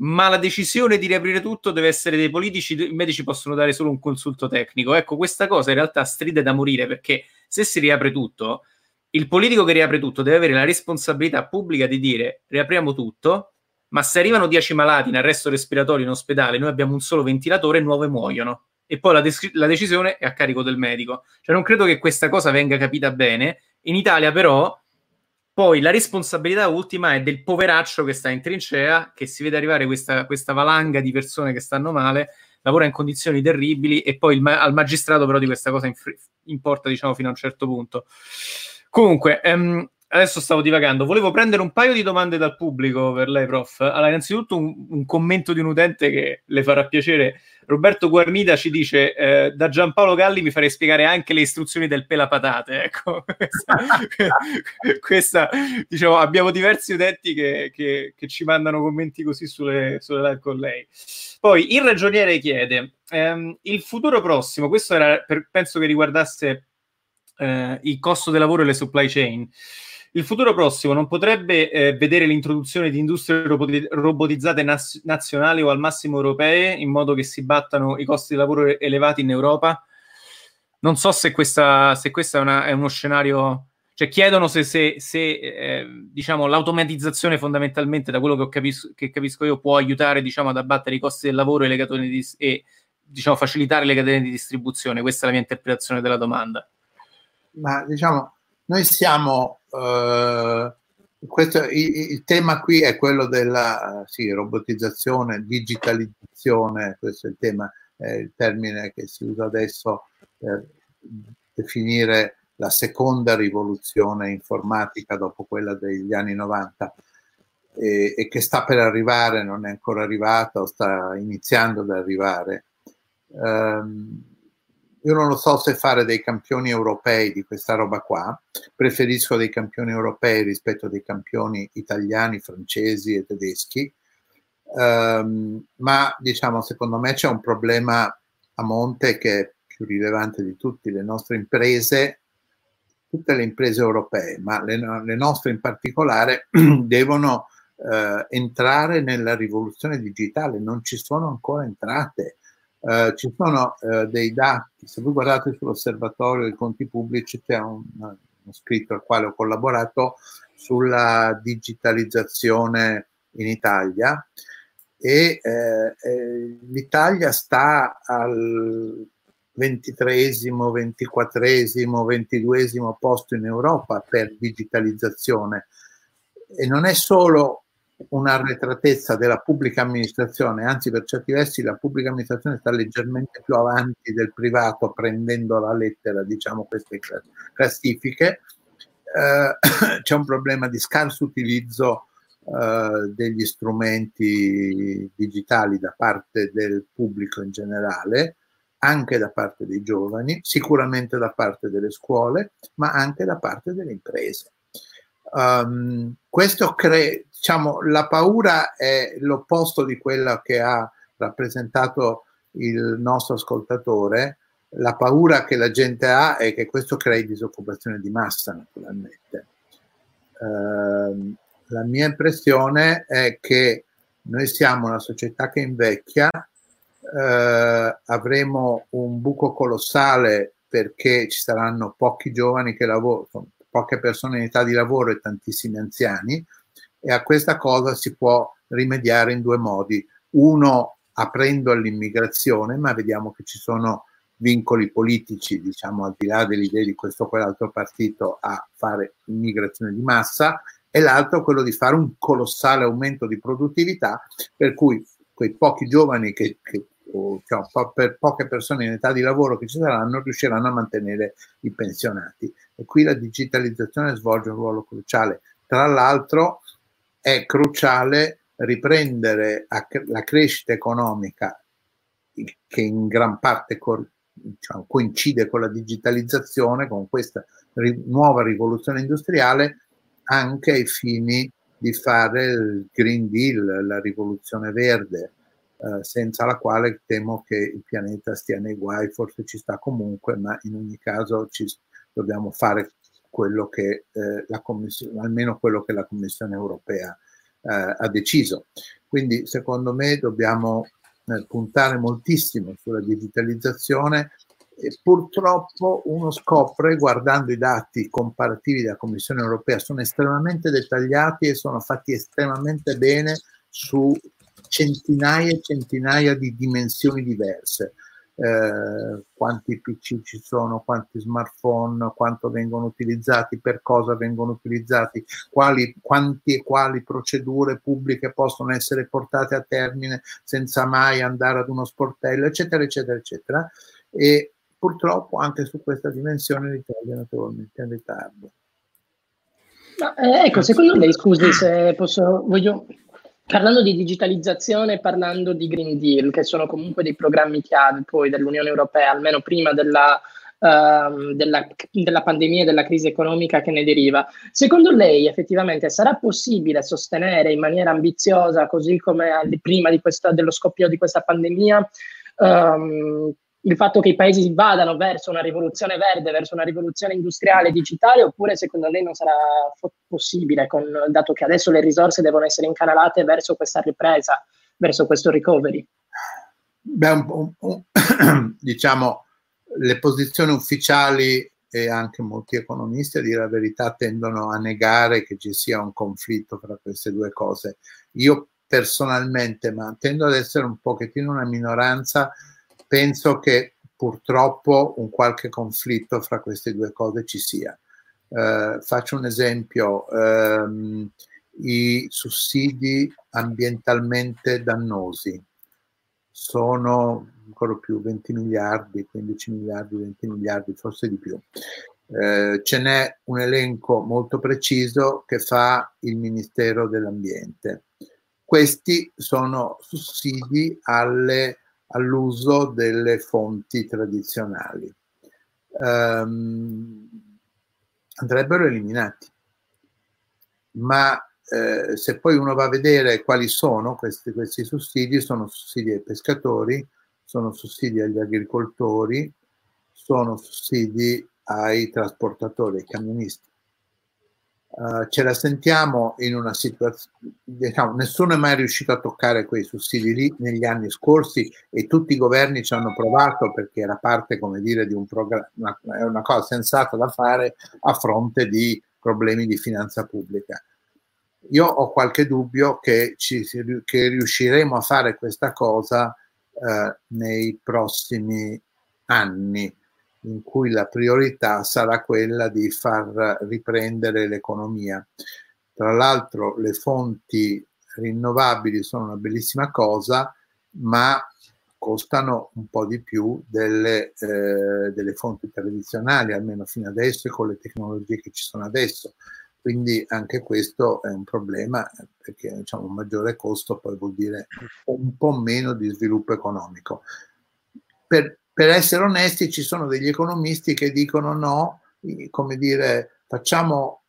ma la decisione di riaprire tutto deve essere dei politici, i medici possono dare solo un consulto tecnico. Ecco, questa cosa in realtà stride da morire perché se si riapre tutto, il politico che riapre tutto deve avere la responsabilità pubblica di dire riapriamo tutto, ma se arrivano 10 malati in arresto respiratorio in ospedale, noi abbiamo un solo ventilatore e 9 muoiono. E poi la, des- la decisione è a carico del medico. Cioè non credo che questa cosa venga capita bene. In Italia però poi la responsabilità ultima è del poveraccio che sta in trincea, che si vede arrivare questa, questa valanga di persone che stanno male, lavora in condizioni terribili e poi ma- al magistrato però di questa cosa inf- importa diciamo fino a un certo punto. Comunque, ehm, adesso stavo divagando, volevo prendere un paio di domande dal pubblico per lei, prof. Allora, innanzitutto un, un commento di un utente che le farà piacere. Roberto Guarnida ci dice: eh, Da Giampaolo Galli mi farei spiegare anche le istruzioni del pelapatate. Ecco, questa, questa, diciamo, abbiamo diversi utenti che, che, che, ci mandano commenti così sulle, sulle live con lei. Poi il ragioniere chiede: ehm, il futuro prossimo, questo era per, penso che riguardasse eh, il costo del lavoro e le supply chain il futuro prossimo non potrebbe eh, vedere l'introduzione di industrie roboti- robotizzate nas- nazionali o al massimo europee in modo che si battano i costi di lavoro elevati in Europa? Non so se questa, se questa è, è, uno scenario, cioè chiedono se, se, se eh, diciamo, l'automatizzazione fondamentalmente, da quello che, capis- che, capisco io, può aiutare diciamo, ad abbattere i costi del lavoro e, le catene di, e diciamo, facilitare le catene di distribuzione. Questa è la mia interpretazione della domanda. Ma diciamo, noi siamo, eh, questo, il, il, tema qui è quello della sì, robotizzazione, digitalizzazione, questo è il tema, è il termine che si usa adesso per definire la seconda rivoluzione informatica dopo quella degli anni 90 e, e, che sta per arrivare, non è ancora arrivata o sta iniziando ad arrivare. Um, io non lo so se fare dei campioni europei di questa roba qua, preferisco dei campioni europei rispetto a dei campioni italiani, francesi e tedeschi, um, ma diciamo secondo me c'è un problema a monte che è più rilevante di tutti, le nostre imprese, tutte le imprese europee, ma le, le nostre in particolare, devono uh, entrare nella rivoluzione digitale, non ci sono ancora entrate eh, ci sono eh, dei dati, se voi guardate sull'osservatorio dei conti pubblici c'è un, uno scritto al quale ho collaborato sulla digitalizzazione in Italia e eh, l'Italia sta al ventitreesimo, ventiquattresimo, ventiduesimo posto in Europa per digitalizzazione e non è solo un'arretratezza della pubblica amministrazione, anzi per certi versi la pubblica amministrazione sta leggermente più avanti del privato prendendo la lettera, diciamo, queste classifiche, eh, c'è un problema di scarso utilizzo eh, degli strumenti digitali da parte del pubblico in generale, anche da parte dei giovani, sicuramente da parte delle scuole, ma anche da parte delle imprese. Um, questo crea, diciamo, la paura è l'opposto di quella che ha rappresentato il nostro ascoltatore. La paura che la gente ha è che questo crei disoccupazione di massa, naturalmente. Uh, la mia impressione è che noi siamo una società che invecchia, eh, avremo un buco colossale perché ci saranno pochi giovani che lavorano, poche persone in età di lavoro e tantissimi anziani e a questa cosa si può rimediare in due modi. Uno aprendo all'immigrazione, ma vediamo che ci sono vincoli politici, diciamo al di là delle idee di questo o quell'altro partito a fare immigrazione di massa, e l'altro quello di fare un colossale aumento di produttività, per cui quei pochi giovani che, che cioè, per poche persone in età di lavoro che ci saranno riusciranno a mantenere i pensionati. E qui la digitalizzazione svolge un ruolo cruciale. Tra l'altro è cruciale riprendere la crescita economica che in gran parte diciamo, coincide con la digitalizzazione, con questa nuova rivoluzione industriale, anche ai fini di fare il Green Deal, la rivoluzione verde, eh, senza la quale temo che il pianeta stia nei guai, forse ci sta comunque, ma in ogni caso ci, dobbiamo fare quello che eh, la Commissione, almeno quello che la Commissione europea eh, ha deciso. Quindi secondo me dobbiamo eh, puntare moltissimo sulla digitalizzazione e purtroppo uno scopre guardando i dati comparativi della Commissione europea sono estremamente dettagliati e sono fatti estremamente bene su centinaia e centinaia di dimensioni diverse eh, quanti PC ci sono, quanti smartphone, quanto vengono utilizzati, per cosa vengono utilizzati, quali, quanti e quali procedure pubbliche possono essere portate a termine senza mai andare ad uno sportello, eccetera, eccetera, eccetera. E purtroppo anche su questa dimensione l'Italia naturalmente è in ritardo. Ma, eh, ecco, secondo lei, scusi se posso, voglio Parlando di digitalizzazione, parlando di Green Deal, che sono comunque dei programmi chiave poi dell'Unione Europea, almeno prima della, uh, della, della pandemia e della crisi economica che ne deriva, secondo lei effettivamente sarà possibile sostenere in maniera ambiziosa, così come prima questa, dello scoppio di questa pandemia, um, il fatto che i paesi vadano verso una rivoluzione verde, verso una rivoluzione industriale digitale, oppure secondo lei non sarà possibile, con, dato che adesso le risorse devono essere incanalate verso questa ripresa, verso questo recovery? Beh, un, un, un, diciamo, le posizioni ufficiali e anche molti economisti, a dire la verità, tendono a negare che ci sia un conflitto tra queste due cose. Io personalmente, ma tendo ad essere un pochettino una minoranza, penso che purtroppo un qualche conflitto fra queste due cose ci sia. Eh, faccio un esempio, ehm, i sussidi ambientalmente dannosi sono ancora più 20 miliardi, 15 miliardi, 20 miliardi, forse di più. Eh, ce n'è un elenco molto preciso che fa il Ministero dell'Ambiente. Questi sono sussidi alle all'uso delle fonti tradizionali. Um, andrebbero eliminati. Ma eh, se poi uno va a vedere quali sono questi, questi sussidi, sono sussidi ai pescatori, sono sussidi agli agricoltori, sono sussidi ai trasportatori, ai camionisti. Uh, ce la sentiamo in una situazione, diciamo, nessuno è mai riuscito a toccare quei sussidi lì negli anni scorsi e tutti i governi ci hanno provato perché era parte, come dire, di un programma, è una cosa sensata da fare a fronte di problemi di finanza pubblica. Io ho qualche dubbio che, ci, che riusciremo a fare questa cosa uh, nei prossimi anni in cui la priorità sarà quella di far riprendere l'economia. Tra l'altro le fonti rinnovabili sono una bellissima cosa, ma costano un po' di più delle, eh, delle fonti tradizionali, almeno fino adesso e con le tecnologie che ci sono adesso. Quindi anche questo è un problema perché diciamo, un maggiore costo poi vuol dire un po' meno di sviluppo economico. Per, per essere onesti ci sono degli economisti che dicono no, come dire, facciamo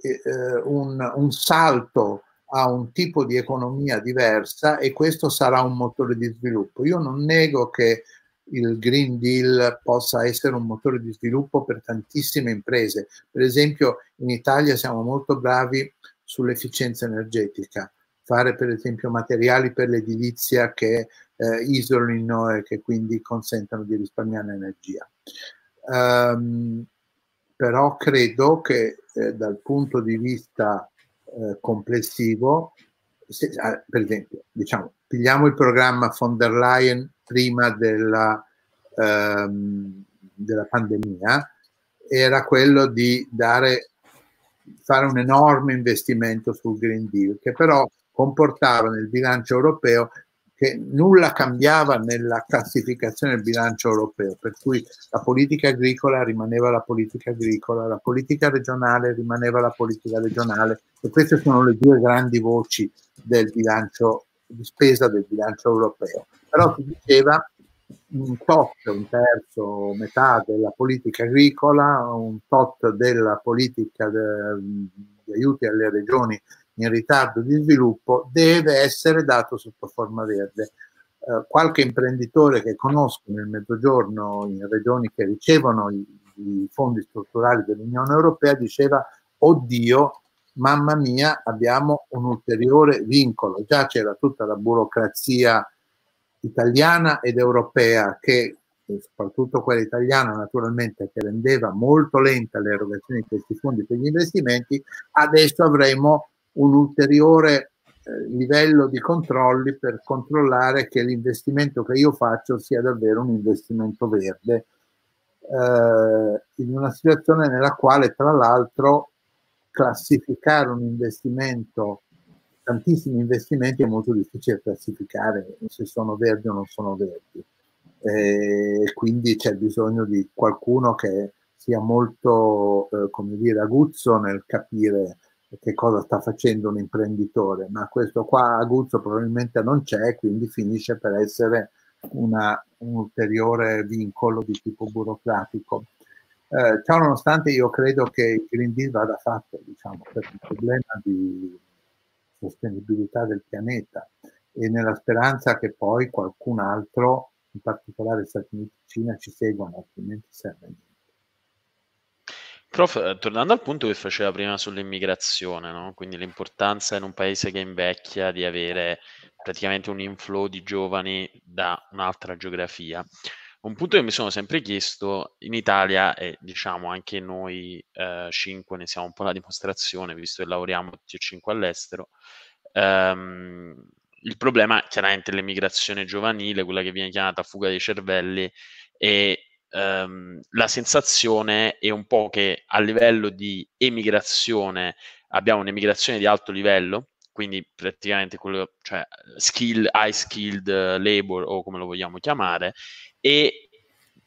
eh, un, un salto a un tipo di economia diversa e questo sarà un motore di sviluppo. Io non nego che il Green Deal possa essere un motore di sviluppo per tantissime imprese. Per esempio in Italia siamo molto bravi sull'efficienza energetica, fare per esempio materiali per l'edilizia che eh, isolino e che quindi consentano di risparmiare energia. Um, però credo che eh, dal punto di vista eh, complessivo, se, ah, per esempio, diciamo, pigliamo il programma von der Leyen prima della, ehm, della pandemia, era quello di dare, fare un enorme investimento sul Green Deal, che però comportava nel bilancio europeo che nulla cambiava nella classificazione del bilancio europeo, per cui la politica agricola rimaneva la politica agricola, la politica regionale rimaneva la politica regionale e queste sono le due grandi voci del bilancio di spesa del bilancio europeo. Però si diceva un tot, un terzo, metà della politica agricola, un tot della politica de, di aiuti alle regioni in ritardo di sviluppo deve essere dato sotto forma verde. Eh, qualche imprenditore che conosco nel mezzogiorno in regioni che ricevono i, i fondi strutturali dell'Unione Europea diceva oddio, mamma mia, abbiamo un ulteriore vincolo. Già c'era tutta la burocrazia italiana ed europea che soprattutto quella italiana naturalmente che rendeva molto lenta l'erogazione di questi fondi per gli investimenti, adesso avremo un ulteriore eh, livello di controlli per controllare che l'investimento che io faccio sia davvero un investimento verde, eh, in una situazione nella quale tra l'altro classificare un investimento, tantissimi investimenti è molto difficile classificare se sono verdi o non sono verdi. E eh, quindi c'è bisogno di qualcuno che sia molto, eh, come dire, aguzzo nel capire che cosa sta facendo un imprenditore, ma questo qua a Guzzo probabilmente non c'è, quindi finisce per essere una, un ulteriore vincolo di tipo burocratico. Eh, ciò nonostante io credo che il Green Deal vada fatto diciamo, per il problema di sostenibilità del pianeta e nella speranza che poi qualcun altro, in particolare Stati Uniti e Cina, ci seguano, altrimenti serve niente. Prof, eh, tornando al punto che faceva prima sull'immigrazione, no? Quindi l'importanza in un paese che invecchia di avere praticamente un inflow di giovani da un'altra geografia. Un punto che mi sono sempre chiesto in Italia, e diciamo anche noi eh, cinque ne siamo un po' la dimostrazione, visto che lavoriamo tutti e cinque all'estero, ehm, il problema chiaramente è giovanile, quella che viene chiamata fuga dei cervelli, e ehm, la sensazione è un po' che a livello di emigrazione abbiamo un'emigrazione di alto livello, quindi praticamente quello, cioè skill, high skilled labor o come lo vogliamo chiamare, e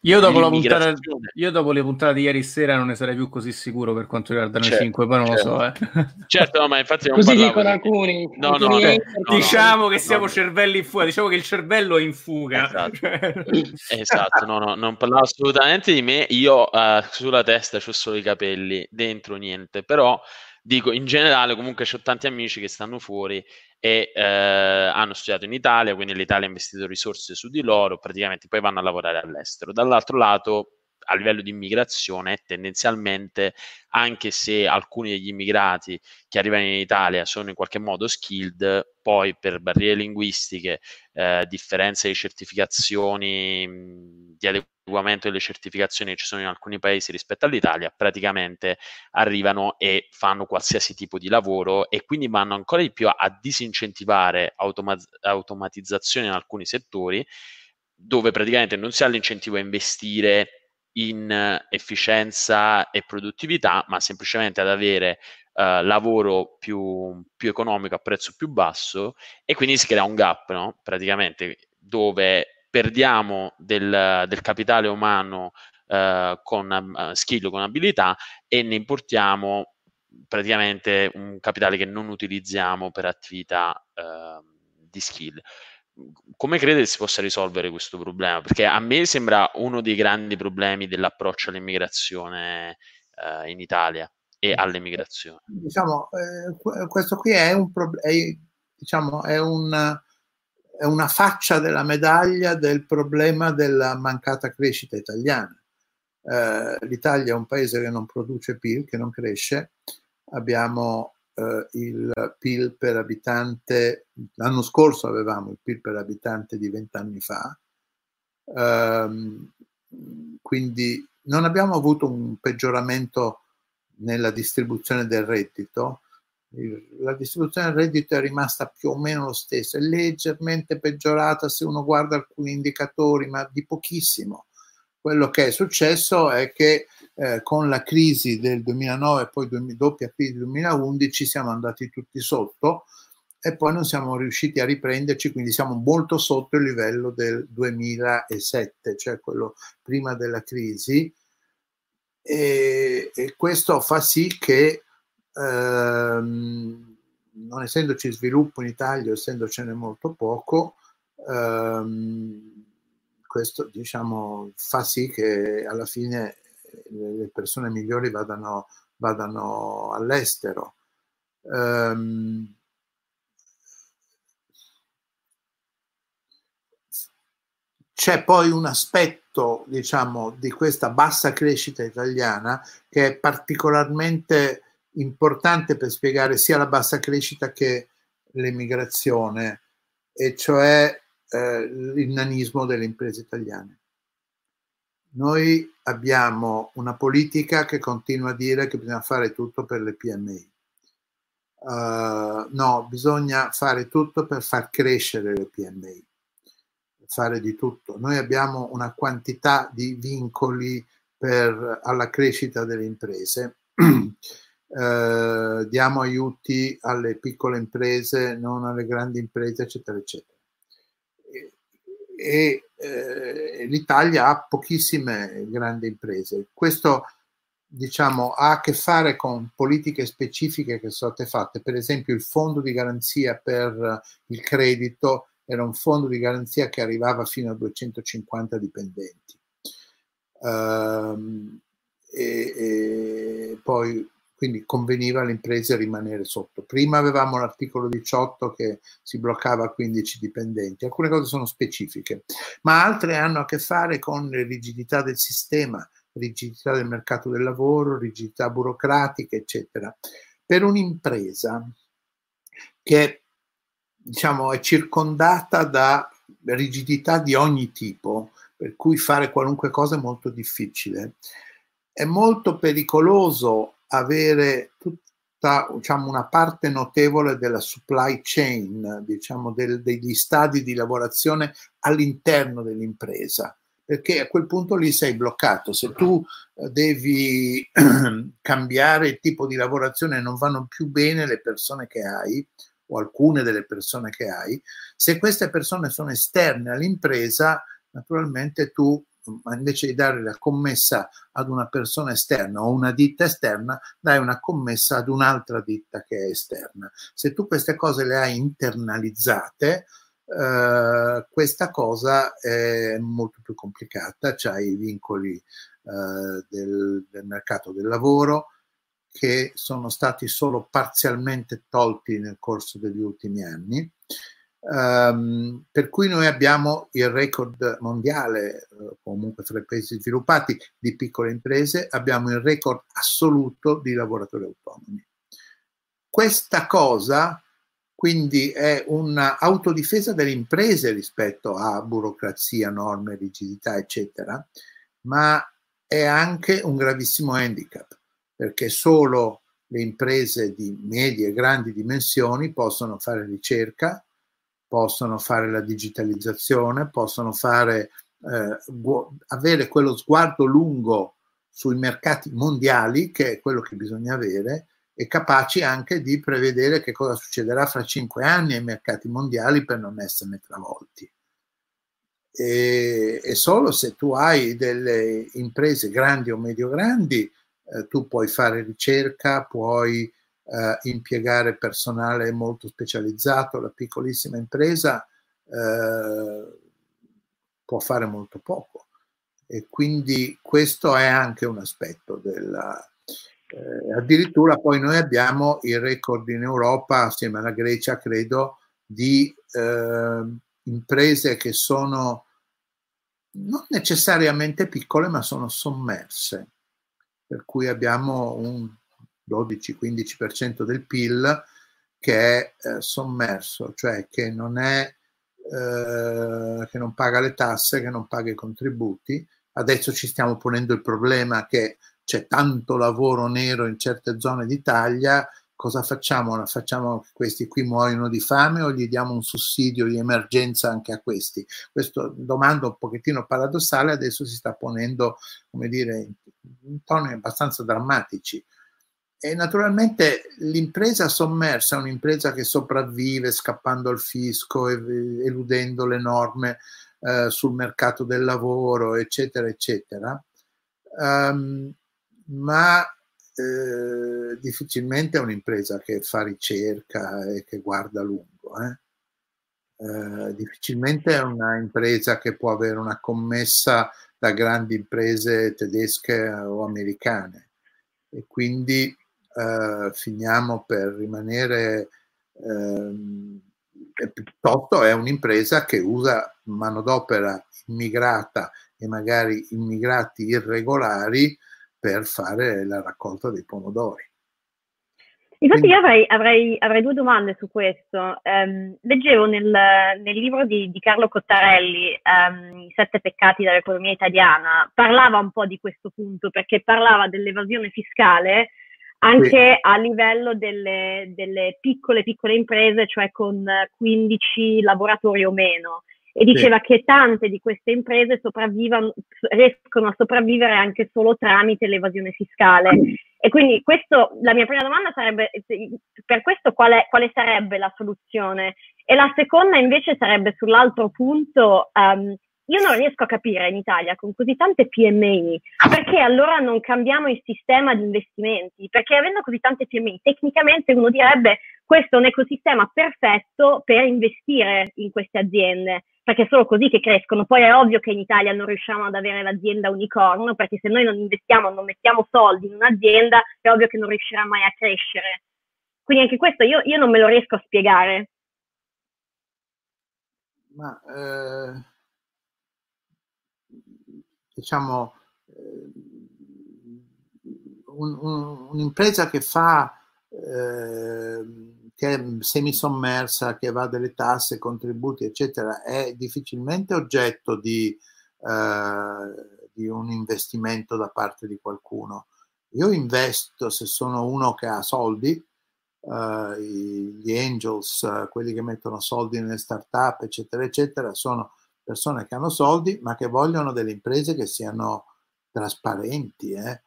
io dopo, puntata, io dopo, le puntate di ieri sera non ne sarei più così sicuro per quanto riguarda noi certo, 5, poi non certo. lo so. Eh. Certo, no, ma infatti non Così dicono alcuni. No, alcuni no, no, diciamo che siamo cervelli in fuga, diciamo che il cervello è in fuga. Esatto, cioè. esatto no, no, non parlavo assolutamente di me, io uh, sulla testa ho solo i capelli, dentro niente, però dico in generale comunque ho tanti amici che stanno fuori e eh, hanno studiato in Italia, quindi l'Italia ha investito risorse su di loro, praticamente poi vanno a lavorare all'estero. Dall'altro lato, a livello di immigrazione, tendenzialmente, anche se alcuni degli immigrati che arrivano in Italia sono in qualche modo skilled, poi per barriere linguistiche, eh, differenze di certificazioni, di adeguamento delle certificazioni che ci sono in alcuni paesi rispetto all'Italia, praticamente arrivano e fanno qualsiasi tipo di lavoro e quindi vanno ancora di più a, a disincentivare automa- automatizzazione in alcuni settori dove praticamente non si ha l'incentivo a investire in efficienza e produttività, ma semplicemente ad avere uh, lavoro più, più, economico a prezzo più basso e quindi si crea un gap, no? praticamente, dove perdiamo del, del capitale umano uh, con uh, skill, con abilità e ne importiamo praticamente un capitale che non utilizziamo per attività di skill come crede si possa risolvere questo problema? Perché a me sembra uno dei grandi problemi dell'approccio all'immigrazione eh, in Italia e all'emigrazione. Diciamo, eh, questo qui è, un pro- è, diciamo, è, un, è una faccia della medaglia del problema della mancata crescita italiana. Eh, L'Italia è un paese che non produce PIL, che non cresce, abbiamo eh, il PIL per abitante, l'anno scorso avevamo il PIL per abitante di vent'anni fa, ehm, quindi non abbiamo avuto un peggioramento nella distribuzione del reddito, la distribuzione del reddito è rimasta più o meno lo stesso, è leggermente peggiorata se uno guarda alcuni indicatori, ma di pochissimo. Quello che è successo è che eh, con la crisi del 2009 e poi doppia crisi del 2011 siamo andati tutti sotto e poi non siamo riusciti a riprenderci, quindi siamo molto sotto il livello del 2007, cioè quello prima della crisi. E, e questo fa sì che ehm, non essendoci sviluppo in Italia, essendocene molto poco, ehm, questo diciamo, fa sì che alla fine le persone migliori vadano, vadano all'estero. Um, c'è poi un aspetto, diciamo, di questa bassa crescita italiana che è particolarmente importante per spiegare sia la bassa crescita che l'emigrazione, e cioè eh, il nanismo delle imprese italiane. Noi abbiamo una politica che continua a dire che bisogna fare tutto per le PMI. Uh, eh, no, bisogna fare tutto per far crescere le PMI, fare di tutto. Noi abbiamo una quantità di vincoli per, alla crescita delle imprese. uh, diamo aiuti alle piccole imprese, non alle grandi imprese, eccetera, eccetera e eh, l'Italia ha pochissime grandi imprese. Questo diciamo, ha a che fare con politiche specifiche che sono state fatte. Per esempio il fondo di garanzia per il credito era un fondo di garanzia che arrivava fino a 250 dipendenti. Um, e, e poi quindi conveniva alle imprese rimanere sotto. Prima avevamo l'articolo 18 che si bloccava a 15 dipendenti, alcune cose sono specifiche, ma altre hanno a che fare con le rigidità del sistema, rigidità del mercato del lavoro, rigidità burocratiche, eccetera. Per un'impresa che diciamo, è circondata da rigidità di ogni tipo, per cui fare qualunque cosa è molto difficile, è molto pericoloso avere tutta diciamo, una parte notevole della supply chain, diciamo, del, degli stadi di lavorazione all'interno dell'impresa, perché a quel punto lì sei bloccato. Se tu eh, devi cambiare il tipo di lavorazione non vanno più bene le persone che hai, o alcune delle persone che hai, se queste persone sono esterne all'impresa, naturalmente tu ma invece di dare la commessa ad una persona esterna o una ditta esterna, dai una commessa ad un'altra ditta che è esterna. Se tu queste cose le hai internalizzate, eh, questa cosa è molto più complicata, c'hai i vincoli eh, del, del mercato del lavoro che sono stati solo parzialmente tolti nel corso degli ultimi anni Um, per cui noi abbiamo il record mondiale, eh, comunque fra i paesi sviluppati, di piccole imprese, abbiamo il record assoluto di lavoratori autonomi. Questa cosa quindi è un'autodifesa delle imprese rispetto a burocrazia, norme, rigidità, eccetera, ma è anche un gravissimo handicap, perché solo le imprese di medie e grandi dimensioni possono fare ricerca, possono fare la digitalizzazione, possono fare, eh, avere quello sguardo lungo sui mercati mondiali, che è quello che bisogna avere, e capaci anche di prevedere che cosa succederà fra cinque anni ai mercati mondiali per non esserne travolti. E, e solo se tu hai delle imprese grandi o medio grandi, eh, tu puoi fare ricerca, puoi eh, impiegare personale molto specializzato, la piccolissima impresa eh, può fare molto poco. E quindi questo è anche un aspetto della... Eh, addirittura poi noi abbiamo il record in Europa, assieme alla Grecia, credo, di eh, imprese che sono non necessariamente piccole, ma sono sommerse. Per cui abbiamo un 12-15% del PIL che è eh, sommerso, cioè che non, è, eh, che non paga le tasse, che non paga i contributi. Adesso ci stiamo ponendo il problema che c'è tanto lavoro nero in certe zone d'Italia, cosa facciamo? Facciamo che questi qui muoiono di fame o gli diamo un sussidio di emergenza anche a questi? Questo domanda un pochettino paradossale adesso si sta ponendo, come dire, in toni abbastanza drammatici. E naturalmente l'impresa sommersa è un'impresa che sopravvive scappando al fisco, eludendo le norme eh, sul mercato del lavoro, eccetera, eccetera. Um, ma eh, difficilmente è un'impresa che fa ricerca e che guarda a lungo. Eh? Eh, difficilmente è una impresa che può avere una commessa da grandi imprese tedesche o americane e quindi eh, finiamo per rimanere ehm, piuttosto è un'impresa che usa manodopera immigrata e magari immigrati irregolari per fare la raccolta dei pomodori. Infatti io avrei, avrei, avrei, due domande su questo. Um, leggevo nel, nel, libro di, di Carlo Cottarelli, um, I sette peccati dell'economia italiana, parlava un po' di questo punto perché parlava dell'evasione fiscale anche a livello delle, delle, piccole, piccole imprese, cioè con 15 lavoratori o meno e diceva sì. che tante di queste imprese riescono a sopravvivere anche solo tramite l'evasione fiscale. E quindi questo, la mia prima domanda sarebbe, per questo quale, quale sarebbe la soluzione? E la seconda invece sarebbe sull'altro punto, um, io non riesco a capire in Italia con così tante PMI perché allora non cambiamo il sistema di investimenti, perché avendo così tante PMI tecnicamente uno direbbe questo è un ecosistema perfetto per investire in queste aziende, perché è solo così che crescono. Poi è ovvio che in Italia non riusciamo ad avere l'azienda unicorno, perché se noi non investiamo, non mettiamo soldi in un'azienda, è ovvio che non riuscirà mai a crescere. Quindi anche questo io, io non me lo riesco a spiegare. Ma eh, diciamo eh, un, un, un'impresa che fa eh, che è semisommersa, che va delle tasse, contributi, eccetera, è difficilmente oggetto di, eh, di un investimento da parte di qualcuno. Io investo se sono uno che ha soldi, Uh, gli angels, uh, quelli che mettono soldi nelle start-up, eccetera, eccetera, sono persone che hanno soldi ma che vogliono delle imprese che siano trasparenti, eh?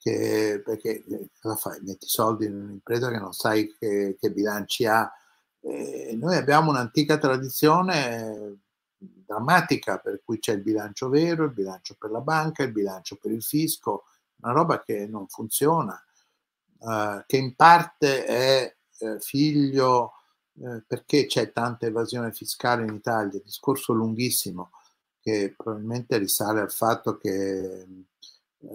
che, perché eh, cosa fai? Metti soldi in un'impresa che non sai che, che bilanci ha. E noi abbiamo un'antica tradizione drammatica per cui c'è il bilancio vero, il bilancio per la banca, il bilancio per il fisco, una roba che non funziona, uh, che in parte è eh, figlio eh, perché c'è tanta evasione fiscale in Italia, discorso lunghissimo che probabilmente risale al fatto che eh,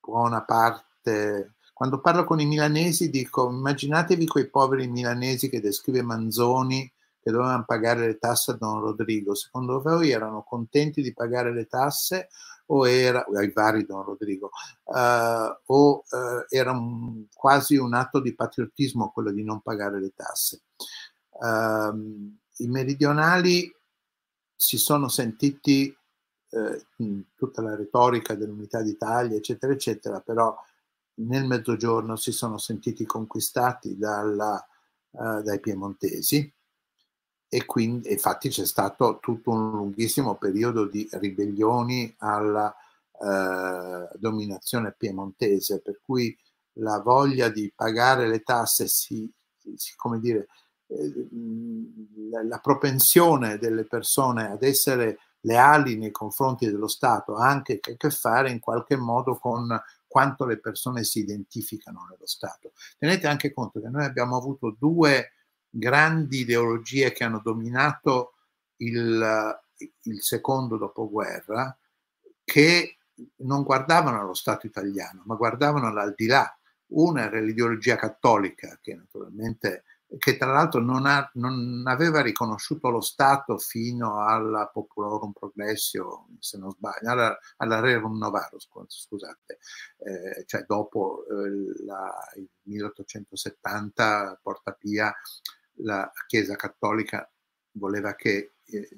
buona parte. Quando parlo con i milanesi dico immaginatevi quei poveri milanesi che descrive Manzoni che dovevano pagare le tasse a Don Rodrigo. Secondo voi erano contenti di pagare le tasse o era, ai vari Don Rodrigo, uh, o uh, era un, quasi un atto di patriottismo quello di non pagare le tasse? Uh, I meridionali si sono sentiti eh, tutta la retorica dell'unità d'Italia, eccetera, eccetera, però nel mezzogiorno si sono sentiti conquistati dalla, eh, dai piemontesi e quindi infatti c'è stato tutto un lunghissimo periodo di ribellioni alla eh, dominazione piemontese, per cui la voglia di pagare le tasse si, si come dire, eh, la, propensione delle persone ad essere leali nei confronti dello Stato ha anche a che fare in qualche modo con quanto le persone si identificano nello Stato. Tenete anche conto che noi abbiamo avuto due grandi ideologie che hanno dominato il, il secondo dopoguerra, che non guardavano allo Stato italiano, ma guardavano all'aldilà. Una era l'ideologia cattolica, che naturalmente che tra l'altro non, ha, non, aveva riconosciuto lo Stato fino alla Populorum Progressio, se non sbaglio, alla, alla Rerum Novarum, scusate, eh, cioè dopo eh, la, il 1870 Porta Pia la Chiesa Cattolica voleva che eh,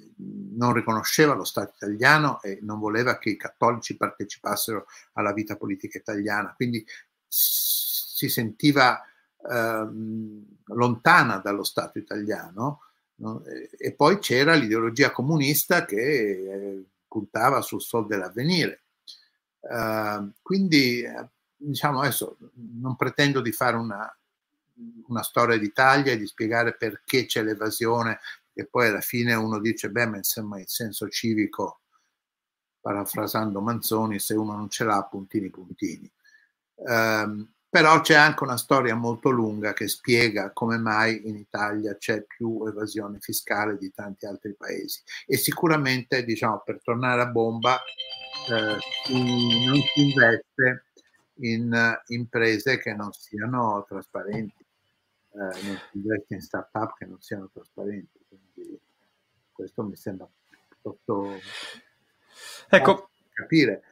non riconosceva lo Stato italiano e non voleva che i cattolici partecipassero alla vita politica italiana, quindi si sentiva Ehm, lontana dallo Stato italiano, no? e poi c'era l'ideologia comunista che eh, puntava sul sol dell'avvenire. Uh, quindi, eh, diciamo adesso, non pretendo di fare una, una storia d'Italia e di spiegare perché c'è l'evasione, e poi alla fine uno dice, beh, ma insomma il senso civico, parafrasando Manzoni, se uno non ce l'ha, puntini puntini. Um, però c'è anche una storia molto lunga che spiega come mai in Italia c'è più evasione fiscale di tanti altri paesi e sicuramente diciamo per tornare a bomba eh, non si investe in uh, imprese che non siano trasparenti non si investe in start-up che non siano trasparenti quindi questo mi sembra piuttosto ecco capire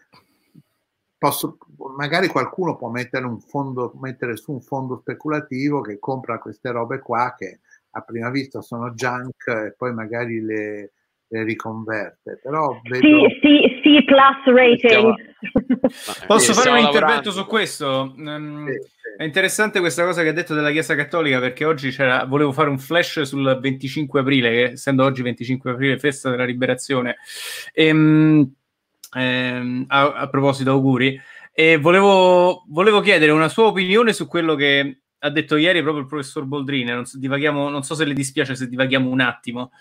Posso, magari qualcuno può mettere, un fondo, mettere su un fondo speculativo che compra queste robe qua che a prima vista sono junk e poi magari le, le riconverte. Però vedo... Sì, sì, sì, plus rating. Posso fare un intervento su questo? Um, sì, sì. È interessante questa cosa che ha detto della Chiesa Cattolica perché oggi c'era, volevo fare un flash sul 25 aprile, che essendo oggi 25 aprile, festa della liberazione. Ehm, ehm, a, a, proposito, auguri. E volevo, volevo, chiedere una sua opinione su quello che ha detto ieri proprio il professor Boldrini. Non so, divaghiamo, non so se le dispiace se divaghiamo un attimo.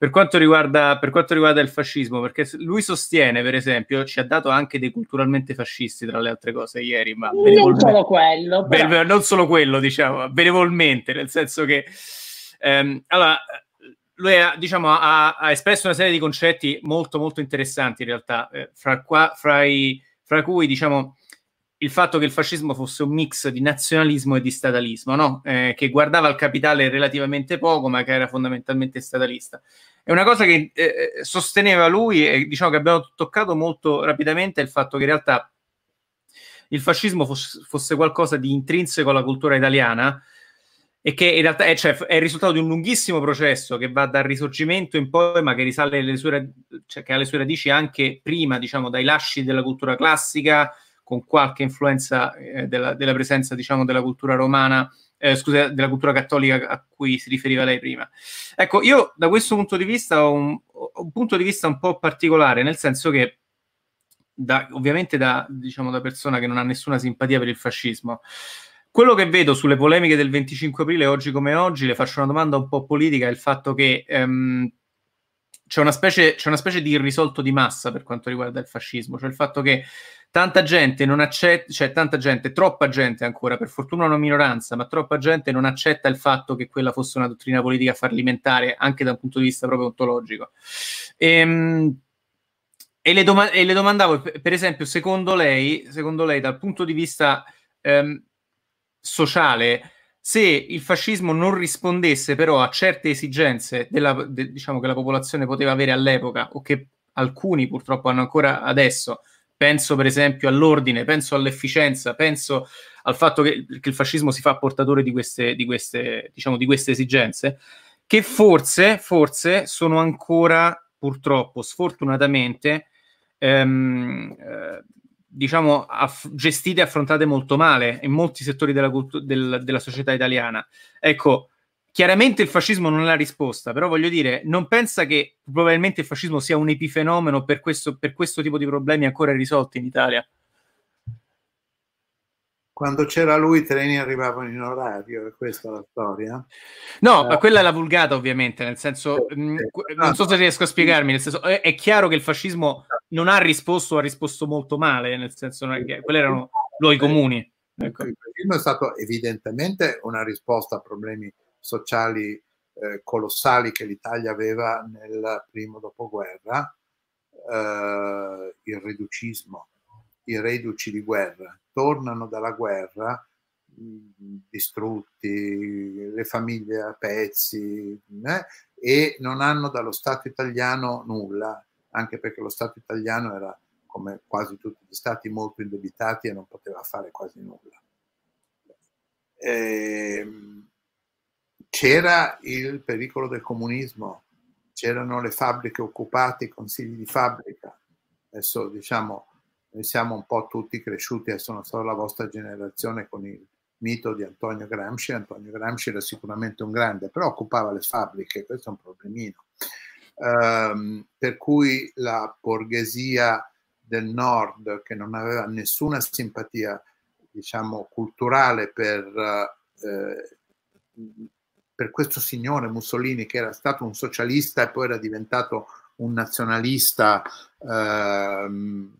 Per quanto, riguarda, per quanto riguarda il fascismo, perché lui sostiene, per esempio, ci ha dato anche dei culturalmente fascisti, tra le altre cose, ieri, ma non solo quello, però. non solo quello, diciamo, benevolmente, nel senso che ehm, allora, lui ha, diciamo, ha, ha, espresso una serie di concetti molto molto interessanti in realtà, eh, fra, qua, fra, i, fra, cui diciamo il fatto che il fascismo fosse un mix di nazionalismo e di statalismo, no? eh, che guardava il capitale relativamente poco, ma che era fondamentalmente statalista. È una cosa che eh, eh sosteneva lui e diciamo che abbiamo toccato molto rapidamente il fatto che in realtà il fascismo fosse, qualcosa di intrinseco alla cultura italiana, e che in realtà è, cioè, è, il risultato di un lunghissimo processo che va dal risorgimento in poi, ma che risale alle sue, cioè, che ha le sue radici anche prima, diciamo, dai lasci della cultura classica, con qualche influenza eh, della, della, presenza, diciamo, della cultura romana, eh, scusa, della cultura cattolica a cui si riferiva lei prima. Ecco, io da questo punto di vista ho un, ho un punto di vista un po' particolare, nel senso che da, ovviamente da, diciamo, da persona che non ha nessuna simpatia per il fascismo, quello che vedo sulle polemiche del 25 aprile, oggi come oggi, le faccio una domanda un po' politica, è il fatto che um, c'è, una specie, c'è una specie di irrisolto di massa per quanto riguarda il fascismo, cioè il fatto che tanta gente non accetta, cioè tanta gente, troppa gente ancora, per fortuna una minoranza, ma troppa gente non accetta il fatto che quella fosse una dottrina politica fallimentare anche da un punto di vista proprio ontologico. Ehm, e, le, doma- e le domandavo, per esempio, secondo lei, secondo lei dal punto di vista ehm, sociale, se il fascismo non rispondesse però a certe esigenze della, de, diciamo che la popolazione poteva avere all'epoca o che alcuni purtroppo hanno ancora adesso, penso per esempio all'ordine, penso all'efficienza, penso al fatto che, che il fascismo si fa portatore di queste, di queste, diciamo, di queste esigenze, che forse, forse sono ancora purtroppo, sfortunatamente, ehm, eh, diciamo, aff- gestite e affrontate molto male in molti settori della, cultu- del, della società italiana. Ecco, chiaramente il fascismo non è la risposta, però voglio dire, non pensa che probabilmente il fascismo sia un epifenomeno per questo, per questo tipo di problemi ancora irrisolti in Italia? quando c'era lui i treni arrivavano in orario, è questa la storia? No, eh. quella è la vulgata ovviamente, nel senso, mh, sì. non so se riesco a spiegarmi, nel senso, è, è, chiaro che il fascismo non ha risposto, ha risposto molto male, nel senso, è che, quelli erano luoghi comuni. Ecco. Il fascismo è stato evidentemente una risposta a problemi sociali eh, colossali che l'Italia aveva nel primo dopoguerra, eh, il riducismo, i reduci di guerra tornano dalla guerra, distrutti, le famiglie a pezzi eh, e non hanno dallo Stato italiano nulla, anche perché lo Stato italiano era come quasi tutti gli stati molto indebitati e non poteva fare quasi nulla. E, ehm, c'era il pericolo del comunismo, c'erano le fabbriche occupate, i consigli di fabbrica. Adesso diciamo, noi siamo un po' tutti cresciuti, adesso non so la vostra generazione con il mito di Antonio Gramsci. Antonio Gramsci era sicuramente un grande, però occupava le fabbriche, questo è un problemino. Um, per cui la borghesia del nord, che non aveva nessuna simpatia, diciamo, culturale per, eh, per questo signore Mussolini, che era stato un socialista e poi era diventato un nazionalista, ehm,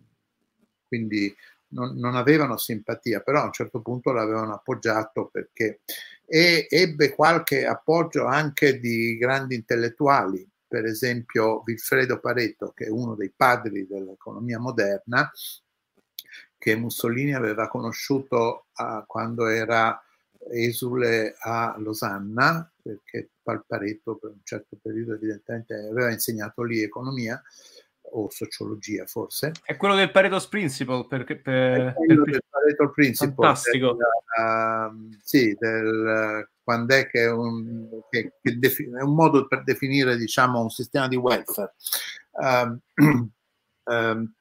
quindi non, non, avevano simpatia, però a un certo punto l'avevano appoggiato perché e ebbe qualche appoggio anche di grandi intellettuali, per esempio Vilfredo Pareto, che è uno dei padri dell'economia moderna, che Mussolini aveva conosciuto uh, quando era esule a Losanna, perché Pareto per un certo periodo evidentemente aveva insegnato lì economia, o sociologia forse. È quello del Pareto's Principle, perché per, quello per... del Pareto Principle. Fantastico. Del, uh, sì, del, quando è che è un, che, che defin- è un modo per definire diciamo un sistema di welfare. Um, um,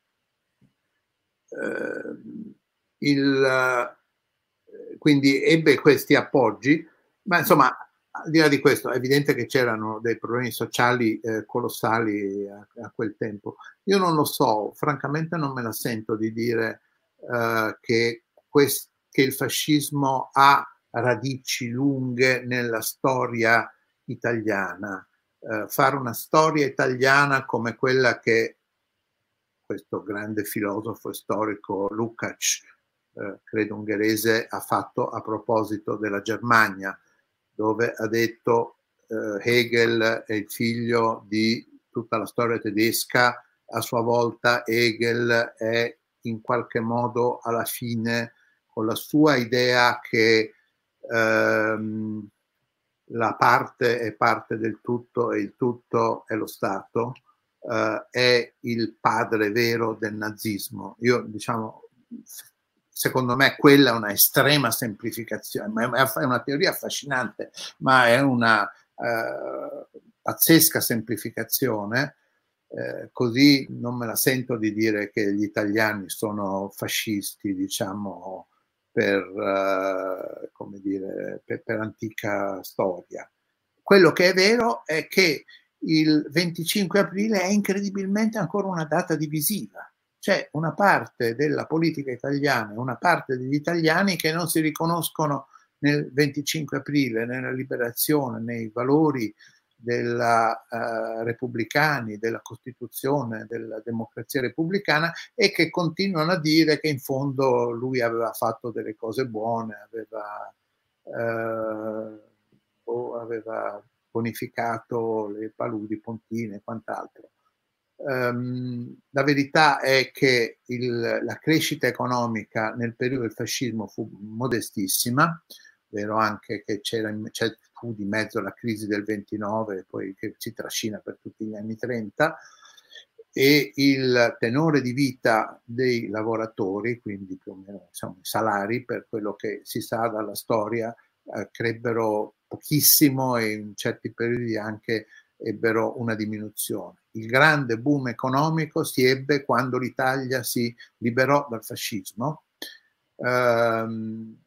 uh, il, quindi ebbe questi appoggi, ma insomma al di là di questo, è evidente che c'erano dei problemi sociali eh, colossali a, a, quel tempo. Io non lo so, francamente non me la sento di dire eh, che, quest, che il fascismo ha radici lunghe nella storia italiana. Eh, fare una storia italiana come quella che questo grande filosofo storico Lukács, eh, credo ungherese, ha fatto a proposito della Germania dove ha detto eh, Hegel è il figlio di tutta la storia tedesca, a sua volta Hegel è in qualche modo alla fine con la sua idea che ehm, la parte è parte del tutto e il tutto è lo Stato, eh, è il padre vero del nazismo. Io diciamo secondo me quella è una estrema semplificazione, ma è una teoria affascinante, ma è una eh, pazzesca semplificazione. Eh, così non me la sento di dire che gli italiani sono fascisti, diciamo, per, eh, come dire, per, per antica storia. Quello che è vero è che il 25 aprile è incredibilmente ancora una data divisiva c'è una parte della politica italiana, una parte degli italiani che non si riconoscono nel 25 aprile, nella liberazione, nei valori della uh, repubblicani, della Costituzione, della democrazia repubblicana e che continuano a dire che in fondo lui aveva fatto delle cose buone, aveva, uh, aveva bonificato le paludi, pontine e quant'altro. Um, la verità è che il, la crescita economica nel periodo del fascismo fu modestissima, vero anche che c'era, fu di mezzo la crisi del 29, poi che si trascina per tutti gli anni 30, e il tenore di vita dei lavoratori, quindi più o meno insomma, i salari, per quello che si sa dalla storia, eh, crebbero pochissimo e in certi periodi anche ebbero una diminuzione. Il grande boom economico si ebbe quando l'Italia si liberò dal fascismo, ehm,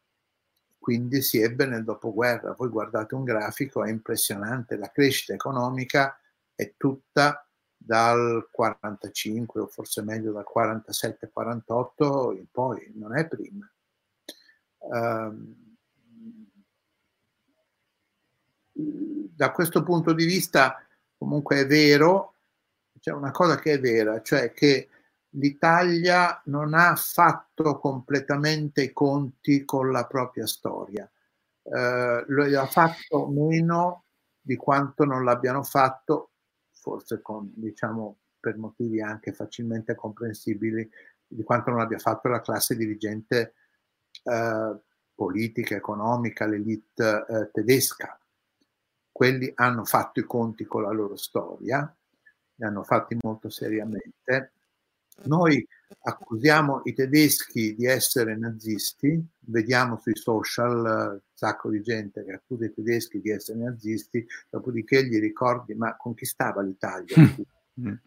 quindi si ebbe nel dopoguerra. Voi guardate un grafico, è impressionante, la crescita economica è tutta dal 45 o forse meglio dal 47-48 in poi, non è prima. Um, da questo punto di vista comunque è vero, c'è una cosa che è vera, cioè che l'Italia non ha fatto completamente i conti con la propria storia. Eh, lo ha fatto meno di quanto non l'abbiano fatto, forse con, diciamo, per motivi anche facilmente comprensibili, di quanto non abbia fatto la classe dirigente eh, politica, economica, l'elite eh, tedesca. Quelli hanno fatto i conti con la loro storia, li hanno fatti molto seriamente. Noi accusiamo i tedeschi di essere nazisti, vediamo sui social un sacco di gente che accusa i tedeschi di essere nazisti, dopodiché gli ricordi ma conquistava l'Italia. um,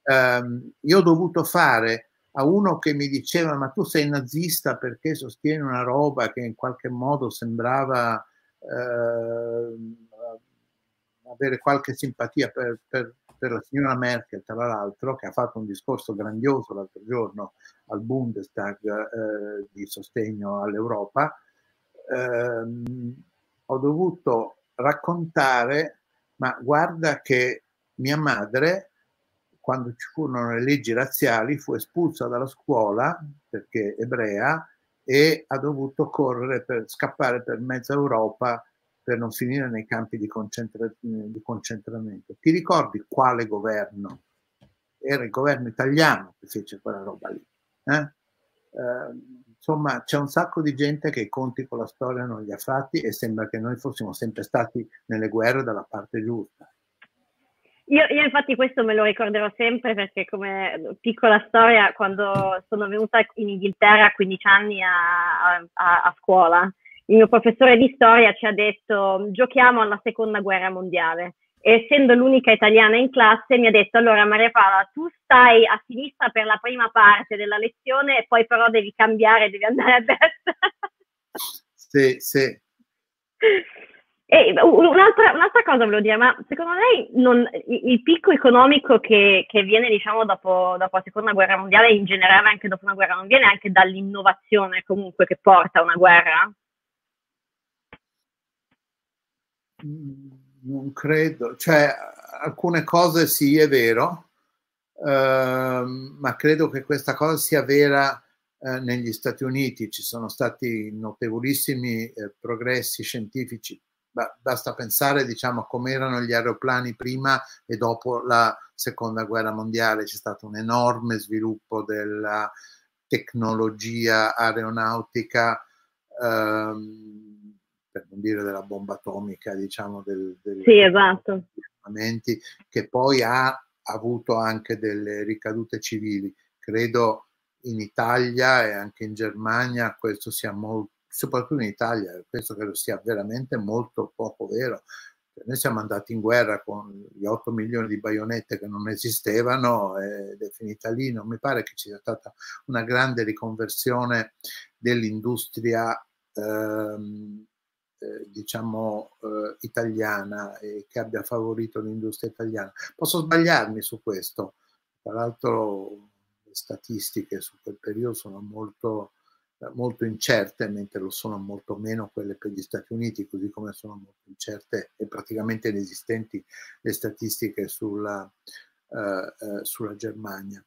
io ho dovuto fare a uno che mi diceva ma tu sei nazista perché sostieni una roba che in qualche modo sembrava eh, avere qualche simpatia per, per, per, la signora Merkel, tra l'altro, che ha fatto un discorso grandioso l'altro giorno al Bundestag eh, di sostegno all'Europa, eh, ho dovuto raccontare, ma guarda che mia madre quando ci furono le leggi razziali, fu espulsa dalla scuola perché ebrea e ha dovuto correre per scappare per mezza Europa per non finire nei campi di, concentra- di concentramento. Ti ricordi quale governo? Era il governo italiano che fece quella roba lì. Eh? Eh, insomma, c'è un sacco di gente che i conti con la storia non li ha fatti e sembra che noi fossimo sempre stati nelle guerre dalla parte giusta. Io, io, infatti questo me lo ricorderò sempre perché come piccola storia quando sono venuta in Inghilterra a 15 anni a, a, a scuola, il mio professore di storia ci ha detto giochiamo alla seconda guerra mondiale e essendo l'unica italiana in classe mi ha detto allora Maria Paola tu stai a sinistra per la prima parte della lezione e poi però devi cambiare, devi andare a destra. Sì, sì. E un'altra, un'altra, cosa volevo dire, ma secondo lei non, il picco economico che, che viene diciamo, dopo, dopo, la seconda guerra mondiale, in generale anche dopo una guerra, non viene anche dall'innovazione comunque che porta a una guerra? Mm, non credo, cioè alcune cose sì è vero, eh, ma credo che questa cosa sia vera eh, negli Stati Uniti, ci sono stati notevolissimi eh, progressi scientifici basta pensare diciamo, come erano gli aeroplani prima e dopo la seconda guerra mondiale, c'è stato un enorme sviluppo della tecnologia aeronautica, ehm, per non dire della bomba atomica, diciamo, del, del sì, esatto. che poi ha avuto anche delle ricadute civili. Credo in Italia e anche in Germania questo sia molto soprattutto in Italia, penso che sia veramente molto poco vero. Cioè, noi siamo andati in guerra con gli 8 milioni di baionette che non esistevano ed è finita lì. Non mi pare che ci sia stata una grande riconversione dell'industria ehm, eh, diciamo eh, italiana e che abbia favorito l'industria italiana. Posso sbagliarmi su questo, tra l'altro le statistiche su quel periodo sono molto molto incerte, mentre lo sono molto meno quelle per gli Stati Uniti, così come sono molto incerte e praticamente inesistenti le statistiche sulla, uh, uh, sulla Germania.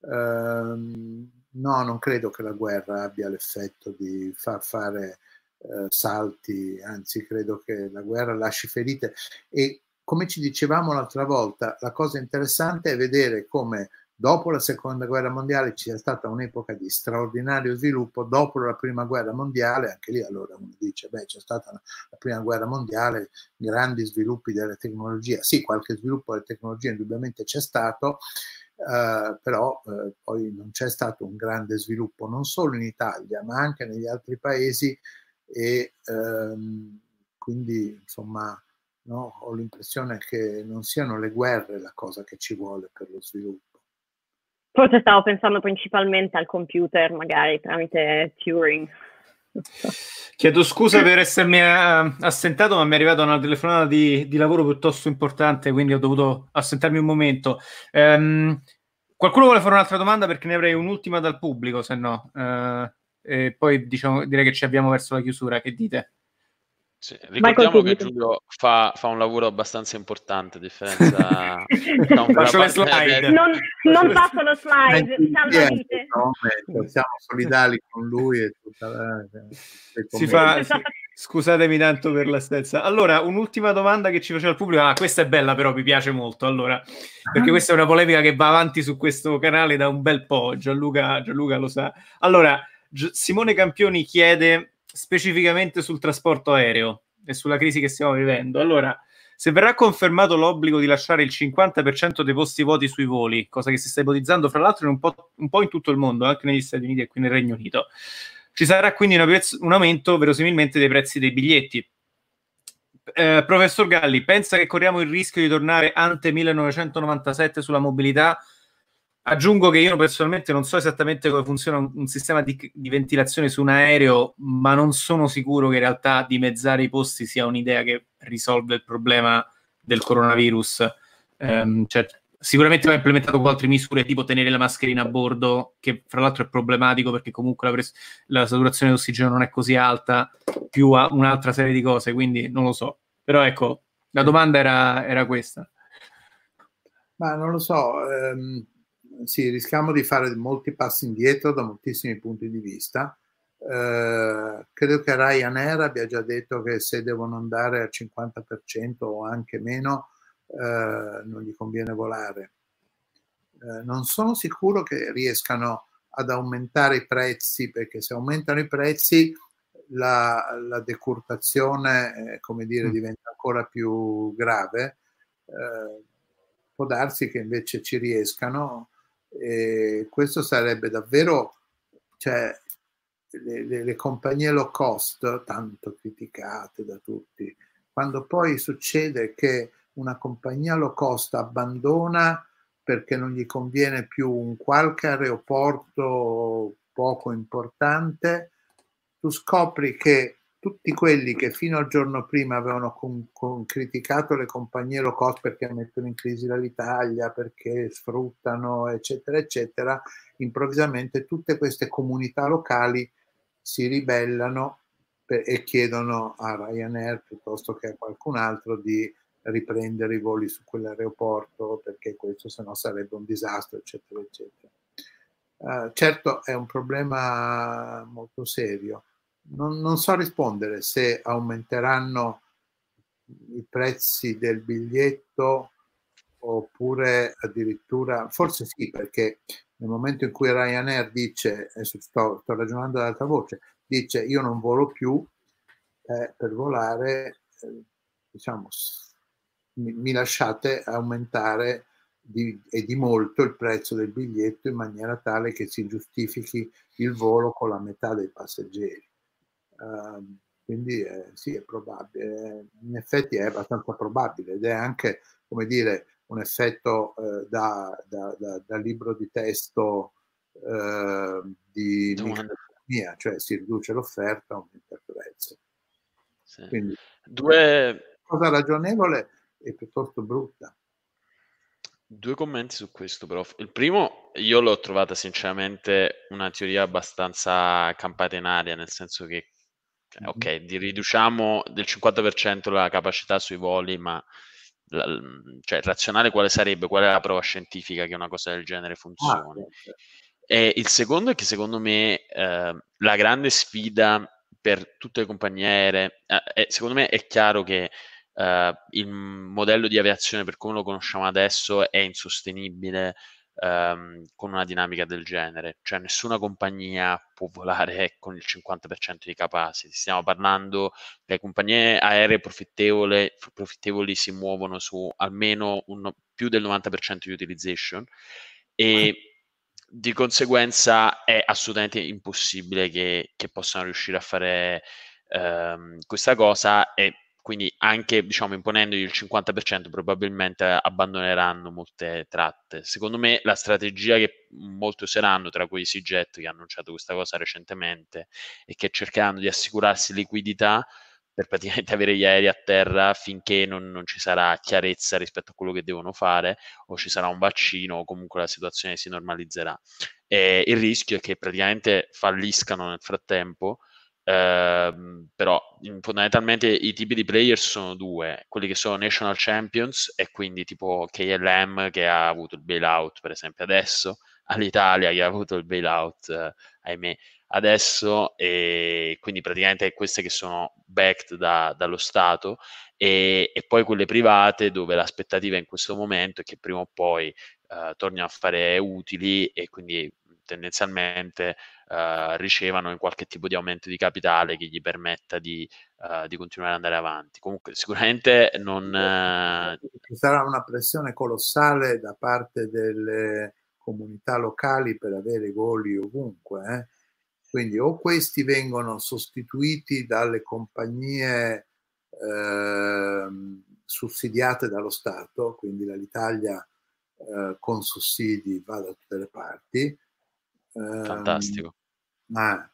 Uh, no, non credo che la guerra abbia l'effetto di far fare eh, salti, anzi credo che la guerra lasci ferite e come ci dicevamo l'altra volta, la cosa interessante è vedere come dopo la seconda guerra mondiale ci sia stata un'epoca di straordinario sviluppo, dopo la prima guerra mondiale, anche lì allora uno dice, beh c'è stata la prima guerra mondiale, grandi sviluppi della tecnologia, sì qualche sviluppo della tecnologia indubbiamente c'è stato, eh, però eh, poi non c'è stato un grande sviluppo non solo in Italia ma anche negli altri paesi e ehm, quindi insomma no, ho l'impressione che non siano le guerre la cosa che ci vuole per lo sviluppo. Forse stavo pensando principalmente al computer, magari tramite Turing. Chiedo scusa per essermi eh, assentato, ma mi è arrivata una telefonata di, di, lavoro piuttosto importante, quindi ho dovuto assentarmi un momento. Um, qualcuno vuole fare un'altra domanda perché ne avrei un'ultima dal pubblico, se no. Uh, e poi diciamo, direi che ci abbiamo verso la chiusura. Che dite? Sì, ricordiamo che Giulio fa, fa, un lavoro abbastanza importante, a differenza Faccio le slide. Non, non faccio lo slide, no, siamo solidali con lui e tutta la... si fa, sì. Scusatemi tanto per la stezza. Allora, un'ultima domanda che ci faceva il pubblico. Ah, questa è bella, però mi piace molto. Allora, perché questa è una polemica che va avanti su questo canale da un bel po'. Gianluca, Gianluca lo sa. Allora, G- Simone Campioni chiede specificamente sul trasporto aereo e sulla crisi che stiamo vivendo. Allora, se verrà confermato l'obbligo di lasciare il 50% dei posti vuoti sui voli, cosa che si sta ipotizzando fra l'altro un, po', un po' in tutto il mondo, anche negli Stati Uniti e qui nel Regno Unito, ci sarà quindi prezzo, un aumento verosimilmente dei prezzi dei biglietti. Eh, professor Galli, pensa che corriamo il rischio di tornare ante 1997 sulla mobilità? Aggiungo che io personalmente non so esattamente come funziona un, sistema di, di, ventilazione su un aereo, ma non sono sicuro che in realtà dimezzare i posti sia un'idea che risolve il problema del coronavirus. Um, cioè, sicuramente va implementato con altre misure, tipo tenere la mascherina a bordo, che fra l'altro è problematico perché comunque la, pres- la saturazione di ossigeno non è così alta, più un'altra serie di cose, quindi non lo so. Però ecco, la domanda era, era questa. Ma non lo so. Ehm sì, rischiamo di fare molti passi indietro da moltissimi punti di vista. Eh, credo che Ryanair abbia già detto che se devono andare al 50% o anche meno, eh, non gli conviene volare. Eh, non sono sicuro che riescano ad aumentare i prezzi, perché se aumentano i prezzi la, la decurtazione, eh, come dire, mm. diventa ancora più grave. Eh, può darsi che invece ci riescano e questo sarebbe davvero, cioè, le, le, le, compagnie low cost, tanto criticate da tutti, quando poi succede che una compagnia low cost abbandona perché non gli conviene più un qualche aeroporto poco importante, tu scopri che tutti quelli che fino al giorno prima avevano con, con criticato le compagnie low cost perché mettono in crisi l'Italia, perché sfruttano, eccetera, eccetera, improvvisamente tutte queste comunità locali si ribellano per, e chiedono a Ryanair piuttosto che a qualcun altro di riprendere i voli su quell'aeroporto perché questo sennò sarebbe un disastro, eccetera, eccetera. Uh, certo è un problema molto serio non, non so rispondere se aumenteranno i prezzi del biglietto oppure addirittura, forse sì, perché nel momento in cui Ryanair dice, sto, sto ragionando ad alta voce, dice io non volo più, eh, per volare, eh, diciamo, mi, mi, lasciate aumentare di, e di molto il prezzo del biglietto in maniera tale che si giustifichi il volo con la metà dei passeggeri. Uh, quindi eh, sì, è probabile, in effetti è abbastanza probabile ed è anche, come dire, un effetto eh, da, da, da, da, libro di testo eh, di microeconomia, cioè si riduce l'offerta, aumenta il prezzo. Sì. Quindi, Due... cosa ragionevole e piuttosto brutta. Due commenti su questo, prof. Il primo, io l'ho trovata sinceramente una teoria abbastanza campata in aria, nel senso che cioè, ok, di riduciamo del 50% la capacità sui voli, ma la, cioè, razionale quale sarebbe? Qual è la prova scientifica che una cosa del genere funzioni? Ah. E il secondo è che secondo me eh, la grande sfida per tutte le compagnie aeree, eh, secondo me è chiaro che eh, il modello di aviazione per come lo conosciamo adesso è insostenibile ehm, con una dinamica del genere, cioè nessuna compagnia può volare con il 50% di capacity, stiamo parlando, le compagnie aeree profittevoli, profittevoli si muovono su almeno un, più del 90% di utilization e di conseguenza è assolutamente impossibile che, che possano riuscire a fare ehm, questa cosa e quindi anche diciamo, imponendogli il 50% probabilmente abbandoneranno molte tratte. Secondo me la strategia che molti useranno, tra cui EasyJet che ha annunciato questa cosa recentemente e che cercheranno di assicurarsi liquidità per praticamente avere gli aerei a terra finché non, non, ci sarà chiarezza rispetto a quello che devono fare o ci sarà un vaccino o comunque la situazione si normalizzerà. E il rischio è che praticamente falliscano nel frattempo Uh, però fondamentalmente i tipi di player sono due, quelli che sono national champions e quindi tipo KLM che ha avuto il bailout per esempio adesso, all'Italia che ha avuto il bailout eh, ahimè adesso e quindi praticamente queste che sono backed da, dallo Stato e, e, poi quelle private dove l'aspettativa in questo momento è che prima o poi uh, tornino a fare utili e quindi tendenzialmente uh, ricevano in qualche tipo di aumento di capitale che gli permetta di, uh, di continuare ad andare avanti. Comunque sicuramente non... Ci sarà una pressione colossale da parte delle comunità locali per avere voli ovunque. Eh? Quindi o questi vengono sostituiti dalle compagnie eh, sussidiate dallo Stato, quindi l'Italia eh, con sussidi va da tutte le parti. Fantastico. Ma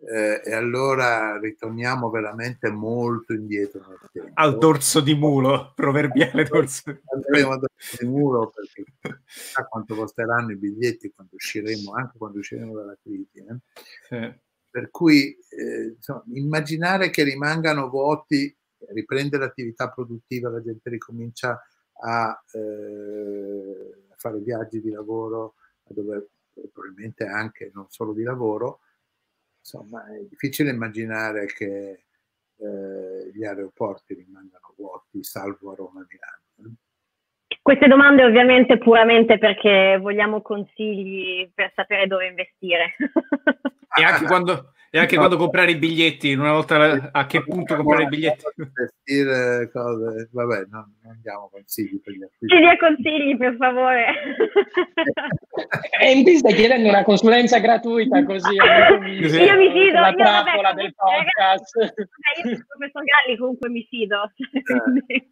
eh, e allora ritorniamo veramente molto indietro nel tempo. Al dorso di mulo, proverbiale dorso. Andremo al dorso di mulo perché sa quanto costeranno i biglietti quando usciremo, anche quando usciremo dalla crisi. Eh? Sì. Per cui eh, insomma, immaginare che rimangano vuoti, riprende l'attività produttiva, la gente ricomincia a eh, fare viaggi di lavoro, a dove probabilmente anche non solo di lavoro, insomma è difficile immaginare che eh, gli aeroporti rimangano vuoti, salvo Roma e Milano. Queste domande ovviamente puramente perché vogliamo consigli per sapere dove investire. e anche quando, e anche no. quando comprare i biglietti, una volta a che punto comprare i biglietti? Investire cose, vabbè, no, non diamo consigli per gli acquisti. Ci dia consigli, per favore. e in più stai chiedendo una consulenza gratuita così. Io mi fido. La trappola del podcast. Ragazzi, io professor Galli comunque mi fido. Eh.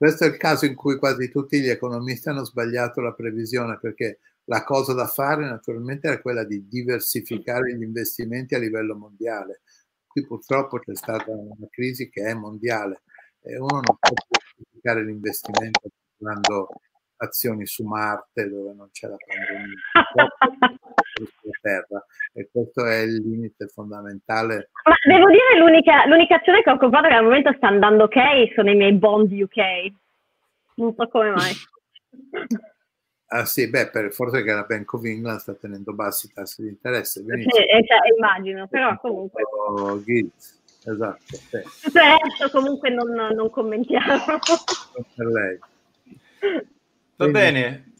Questo è il caso in cui quasi tutti gli economisti hanno sbagliato la previsione perché la cosa da fare naturalmente era quella di diversificare gli investimenti a livello mondiale. Qui purtroppo c'è stata una crisi che è mondiale e uno non può diversificare l'investimento comprando azioni su Marte dove non c'è la pandemia terra e questo è il limite fondamentale. Ma devo dire l'unica, l'unica azione che ho comprato che al momento sta andando ok sono i miei bond UK. Non so come mai. Ah sì, beh, per, forse che la Bank of England sta tenendo bassi i tassi di interesse. Sì, cioè, immagino, però comunque. Gilt, esatto. Sì. Tutto il resto comunque non, non commentiamo. per lei. Va Quindi... bene.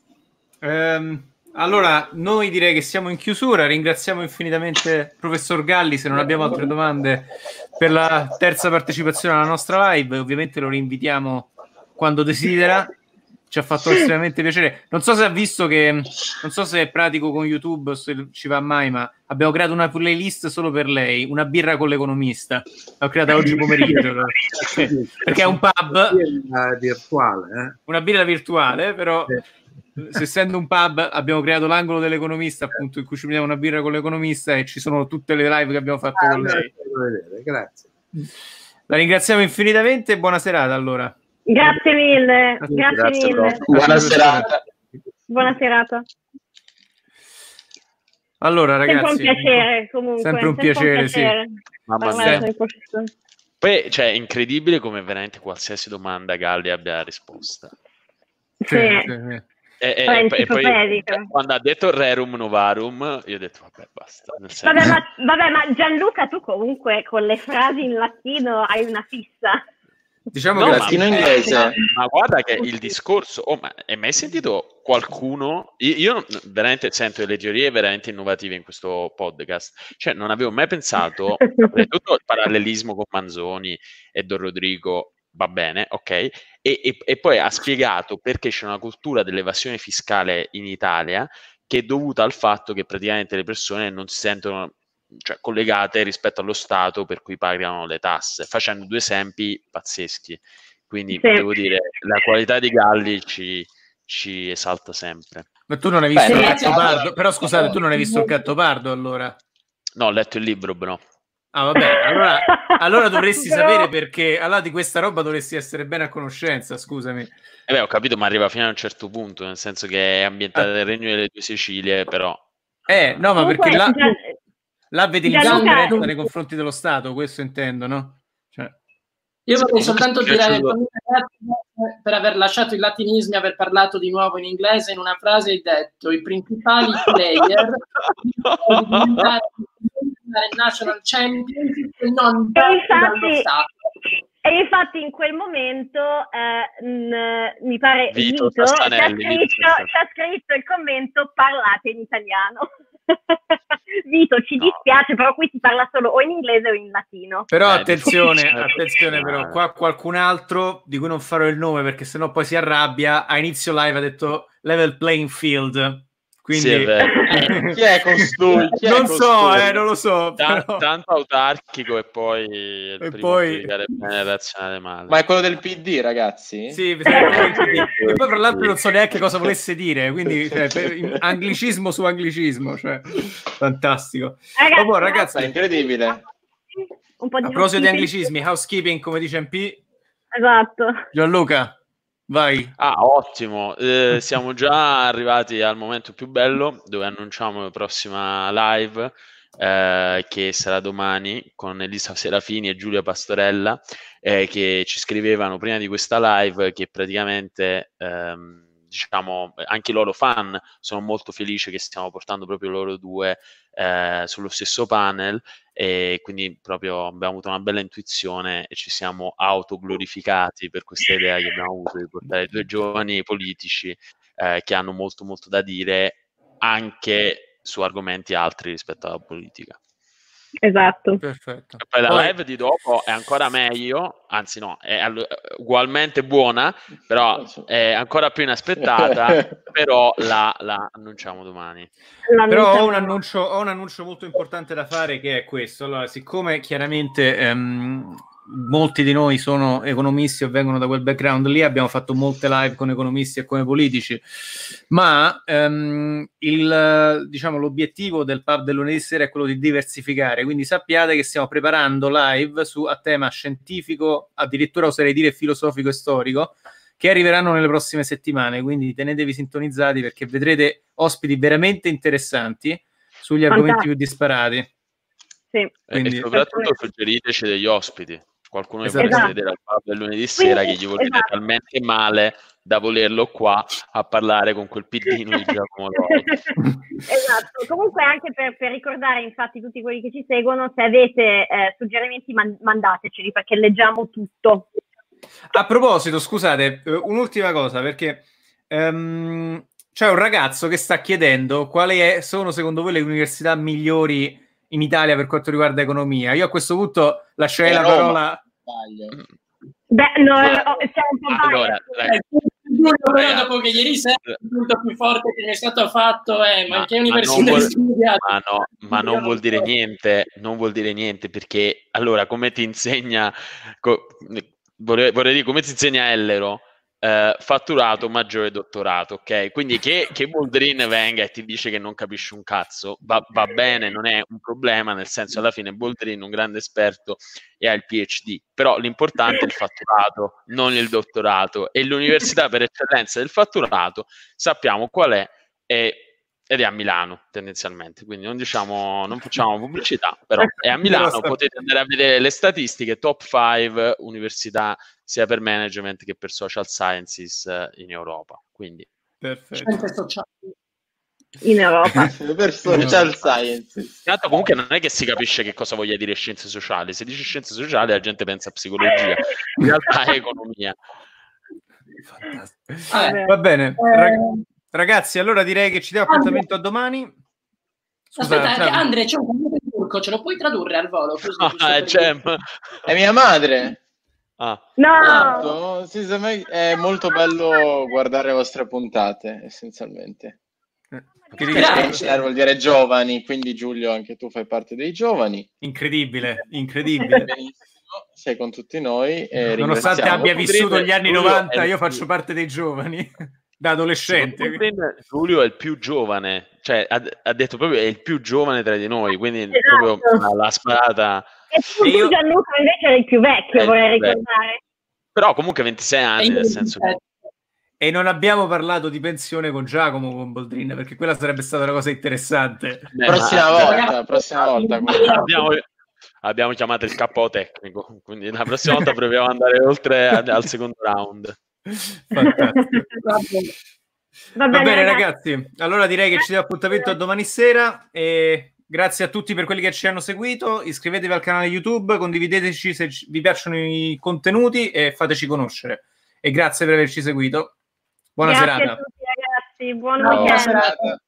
Um, allora, noi direi che siamo in chiusura. Ringraziamo infinitamente il professor Galli. Se non abbiamo altre domande per la terza partecipazione alla nostra live, ovviamente lo rinvitiamo quando desidera ci ha fatto estremamente piacere. Non so se ha visto che, non so se è pratico con YouTube o se ci va mai, ma abbiamo creato una playlist solo per lei, una birra con l'economista. L'ho creata oggi pomeriggio perché è un pub una virtuale, eh? una birra virtuale, però. Essendo un pub abbiamo creato l'angolo dell'economista appunto in cui ci prendiamo una birra con l'economista e ci sono tutte le live che abbiamo fatto ah, con lei grazie la ringraziamo infinitamente e buona serata allora Grazie mille. Grazie, Grazie mille. Buona serata. Buona serata. Allora, ragazzi, sempre un piacere comunque. Sempre un sempre piacere, un piacere sì. Mamma mia. Poi, cioè, è incredibile come veramente qualsiasi domanda Galli abbia risposta. Sì. sì, sì. E, e, e poi quando ha detto Rerum Novarum, io ho detto vabbè basta. Vabbè ma, vabbè, ma Gianluca, tu comunque con le frasi in latino hai una fissa. Diciamo no, che latino inglese. Ma, ma, guarda che il discorso, oh, ma hai mai sentito qualcuno? Io, io, veramente sento delle teorie veramente innovative in questo podcast. Cioè, non avevo mai pensato, soprattutto il parallelismo con Manzoni e Don Rodrigo, va bene, ok? E, e, e poi ha spiegato perché c'è una cultura dell'evasione fiscale in Italia che è dovuta al fatto che praticamente le persone non si sentono cioè, collegate rispetto allo Stato per cui pagano le tasse, facendo due esempi pazzeschi. Quindi sì. devo dire, la qualità di Galli ci, ci esalta sempre. Ma tu non hai visto Beh, il Gattopardo? Però scusate, tu non hai visto il Gattopardo allora? No, ho letto il libro, bro. Ah, vabbè, allora, allora dovresti sapere perché allora di questa roba dovresti essere bene a conoscenza, scusami. Eh beh, ho capito, ma arriva fino a un certo punto, nel senso che è ambientata ah. nel regno delle due Sicilie, però. Eh, no, ma perché là, Là vedi l'interesse nei confronti dello Stato, questo intendo, no? Io vorrei soltanto dire per aver lasciato i latinismi, aver parlato di nuovo in inglese, in una frase hai detto i principali player diventare national championship e non dallo Stato. E infatti in quel momento eh, mh, mi pare Vito Vito Tassanelli, scritto, ha scritto il commento parlate in italiano. Vito, ci No. dispiace, però qui si parla solo o in inglese o in latino. Però Eh, attenzione, difficile. attenzione però, qua qualcun altro di cui non farò il nome perché sennò poi si arrabbia, a inizio live ha detto level playing field. Quindi Sì, è. Chi è costui? Chi è non so, costui? eh, non lo so. Però- tanto autarchico e poi il E primo poi- a giudicare bene razionale male. Ma è quello del PD, ragazzi? Sì, e poi tra l'altro non so neanche cosa volesse dire, quindi cioè, anglicismo su anglicismo, cioè, fantastico. Ragazzi, Oh, boh, ragazzi, È incredibile. un po' di a proposito di anglicismi, housekeeping come dice MP, Esatto. Gianluca, vai. Ah, ottimo. Eh, siamo già arrivati al momento più bello dove annunciamo la prossima live eh, che sarà domani con Elisa Serafini e Giulia Pastorella eh, che ci scrivevano prima di questa live che praticamente ehm, diciamo anche i loro fan sono molto felici che stiamo portando proprio loro due eh, sullo stesso panel e quindi proprio abbiamo avuto una bella intuizione e ci siamo autoglorificati per questa idea che abbiamo avuto di portare due giovani politici eh, che hanno molto molto da dire anche su argomenti altri rispetto alla politica. Esatto. Perfetto. E poi la Poi- live di dopo è ancora meglio, anzi no, è ugualmente buona, però è ancora più inaspettata, però la, la annunciamo domani. Però ho un, annuncio, ho un annuncio molto importante da fare che è questo. Allora, siccome chiaramente ehm, molti di noi sono economisti o vengono da quel background lì, abbiamo fatto molte live con economisti e come politici, ma ehm, il, diciamo, l'obiettivo del pub del lunedì sera è quello di diversificare, quindi sappiate che stiamo preparando live su, a tema scientifico, addirittura oserei dire filosofico e storico, che arriveranno nelle prossime settimane, quindi tenetevi sintonizzati perché vedrete ospiti veramente interessanti sugli argomenti più disparati. Sì. E- Quindi- e soprattutto suggeriteci degli ospiti. Qualcuno che Esatto. volesse Esatto. vedere al pub del lunedì sera che gli vuole esatto. talmente male da volerlo qua a parlare con quel piddino di Giacomo esatto, comunque anche per, per ricordare infatti tutti quelli che ci seguono, se avete eh, suggerimenti man- mandateceli perché leggiamo tutto. A proposito, scusate, eh, un'ultima cosa, perché ehm, c'è un ragazzo che sta chiedendo quali è- sono secondo voi le università migliori in Italia per quanto riguarda economia. Io a questo punto lascerei la Roma. parola. Beh, no, oh, siamo un po' Allora, però dopo che ieri sera il punto più forte che mi è stato fatto è ma, Ma- che ma università non vuol- studia? Ma, no, ma non vuol dire niente, non vuol dire niente perché allora come ti insegna, co- vorrei, vorrei dire come ti insegna Ellero, eh, fatturato maggiore dottorato, ok? Quindi che, che Boldrin venga e ti dice che non capisci un cazzo, va, va bene, non è un problema, nel senso alla fine Boldrin, un grande esperto, e ha il PhD, però l'importante è il fatturato, non il dottorato, e l'università per eccellenza del fatturato sappiamo qual è, e ed è a Milano tendenzialmente, quindi non diciamo, non facciamo pubblicità, però è a Milano, potete andare a vedere le statistiche, top 5 università sia per management che per social sciences in Europa, quindi Perfetto. In Europa. per social sciences. Tanto comunque non è che si capisce che cosa voglia dire scienze sociali, se dici scienze sociali la gente pensa a psicologia, in realtà è economia. Fantastico. Vabbè. Va bene, Eh, rag- ragazzi, allora direi che ci diamo appuntamento a domani. Scusa, Aspetta, Sam. Andre, c'è un commento in turco, ce lo puoi tradurre al volo? Così, Ah, per- Gem. È mia madre. Ah, No, Esatto, sì, è molto bello guardare le vostre puntate, essenzialmente. Eh, che Grazie. Eh, vuol dire giovani, quindi Giulio anche tu fai parte dei giovani. Incredibile, incredibile. Sei con tutti noi. E Nonostante abbia vissuto gli anni Giulio 90, è- io faccio parte dei giovani, da adolescente. Giulio è il più giovane, cioè ha, ha detto proprio è il più giovane tra di noi, quindi Esatto. proprio la, sparata. e tu, io- Gianluca invece eri il più vecchio, Eh, vorrei beh. ricordare. Però comunque 26 E anni, nel senso che E non abbiamo parlato di pensione con Giacomo con Boldrin, perché quella sarebbe stata una cosa interessante. Beh, Prossima ma- volta, prossima volta. abbiamo, abbiamo chiamato il capo tecnico, quindi la prossima volta proviamo ad andare oltre al secondo round. Fantastico. Va Va bene, ragazzi. Allora direi che ci diamo appuntamento a domani sera e Grazie a tutti per quelli che ci hanno seguito. Iscrivetevi al canale YouTube, condivideteci se vi piacciono i contenuti e fateci conoscere. E grazie per averci seguito. Buona Grazie serata. a tutti ragazzi, buon Ciao, buona weekend. serata.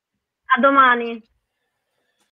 A domani.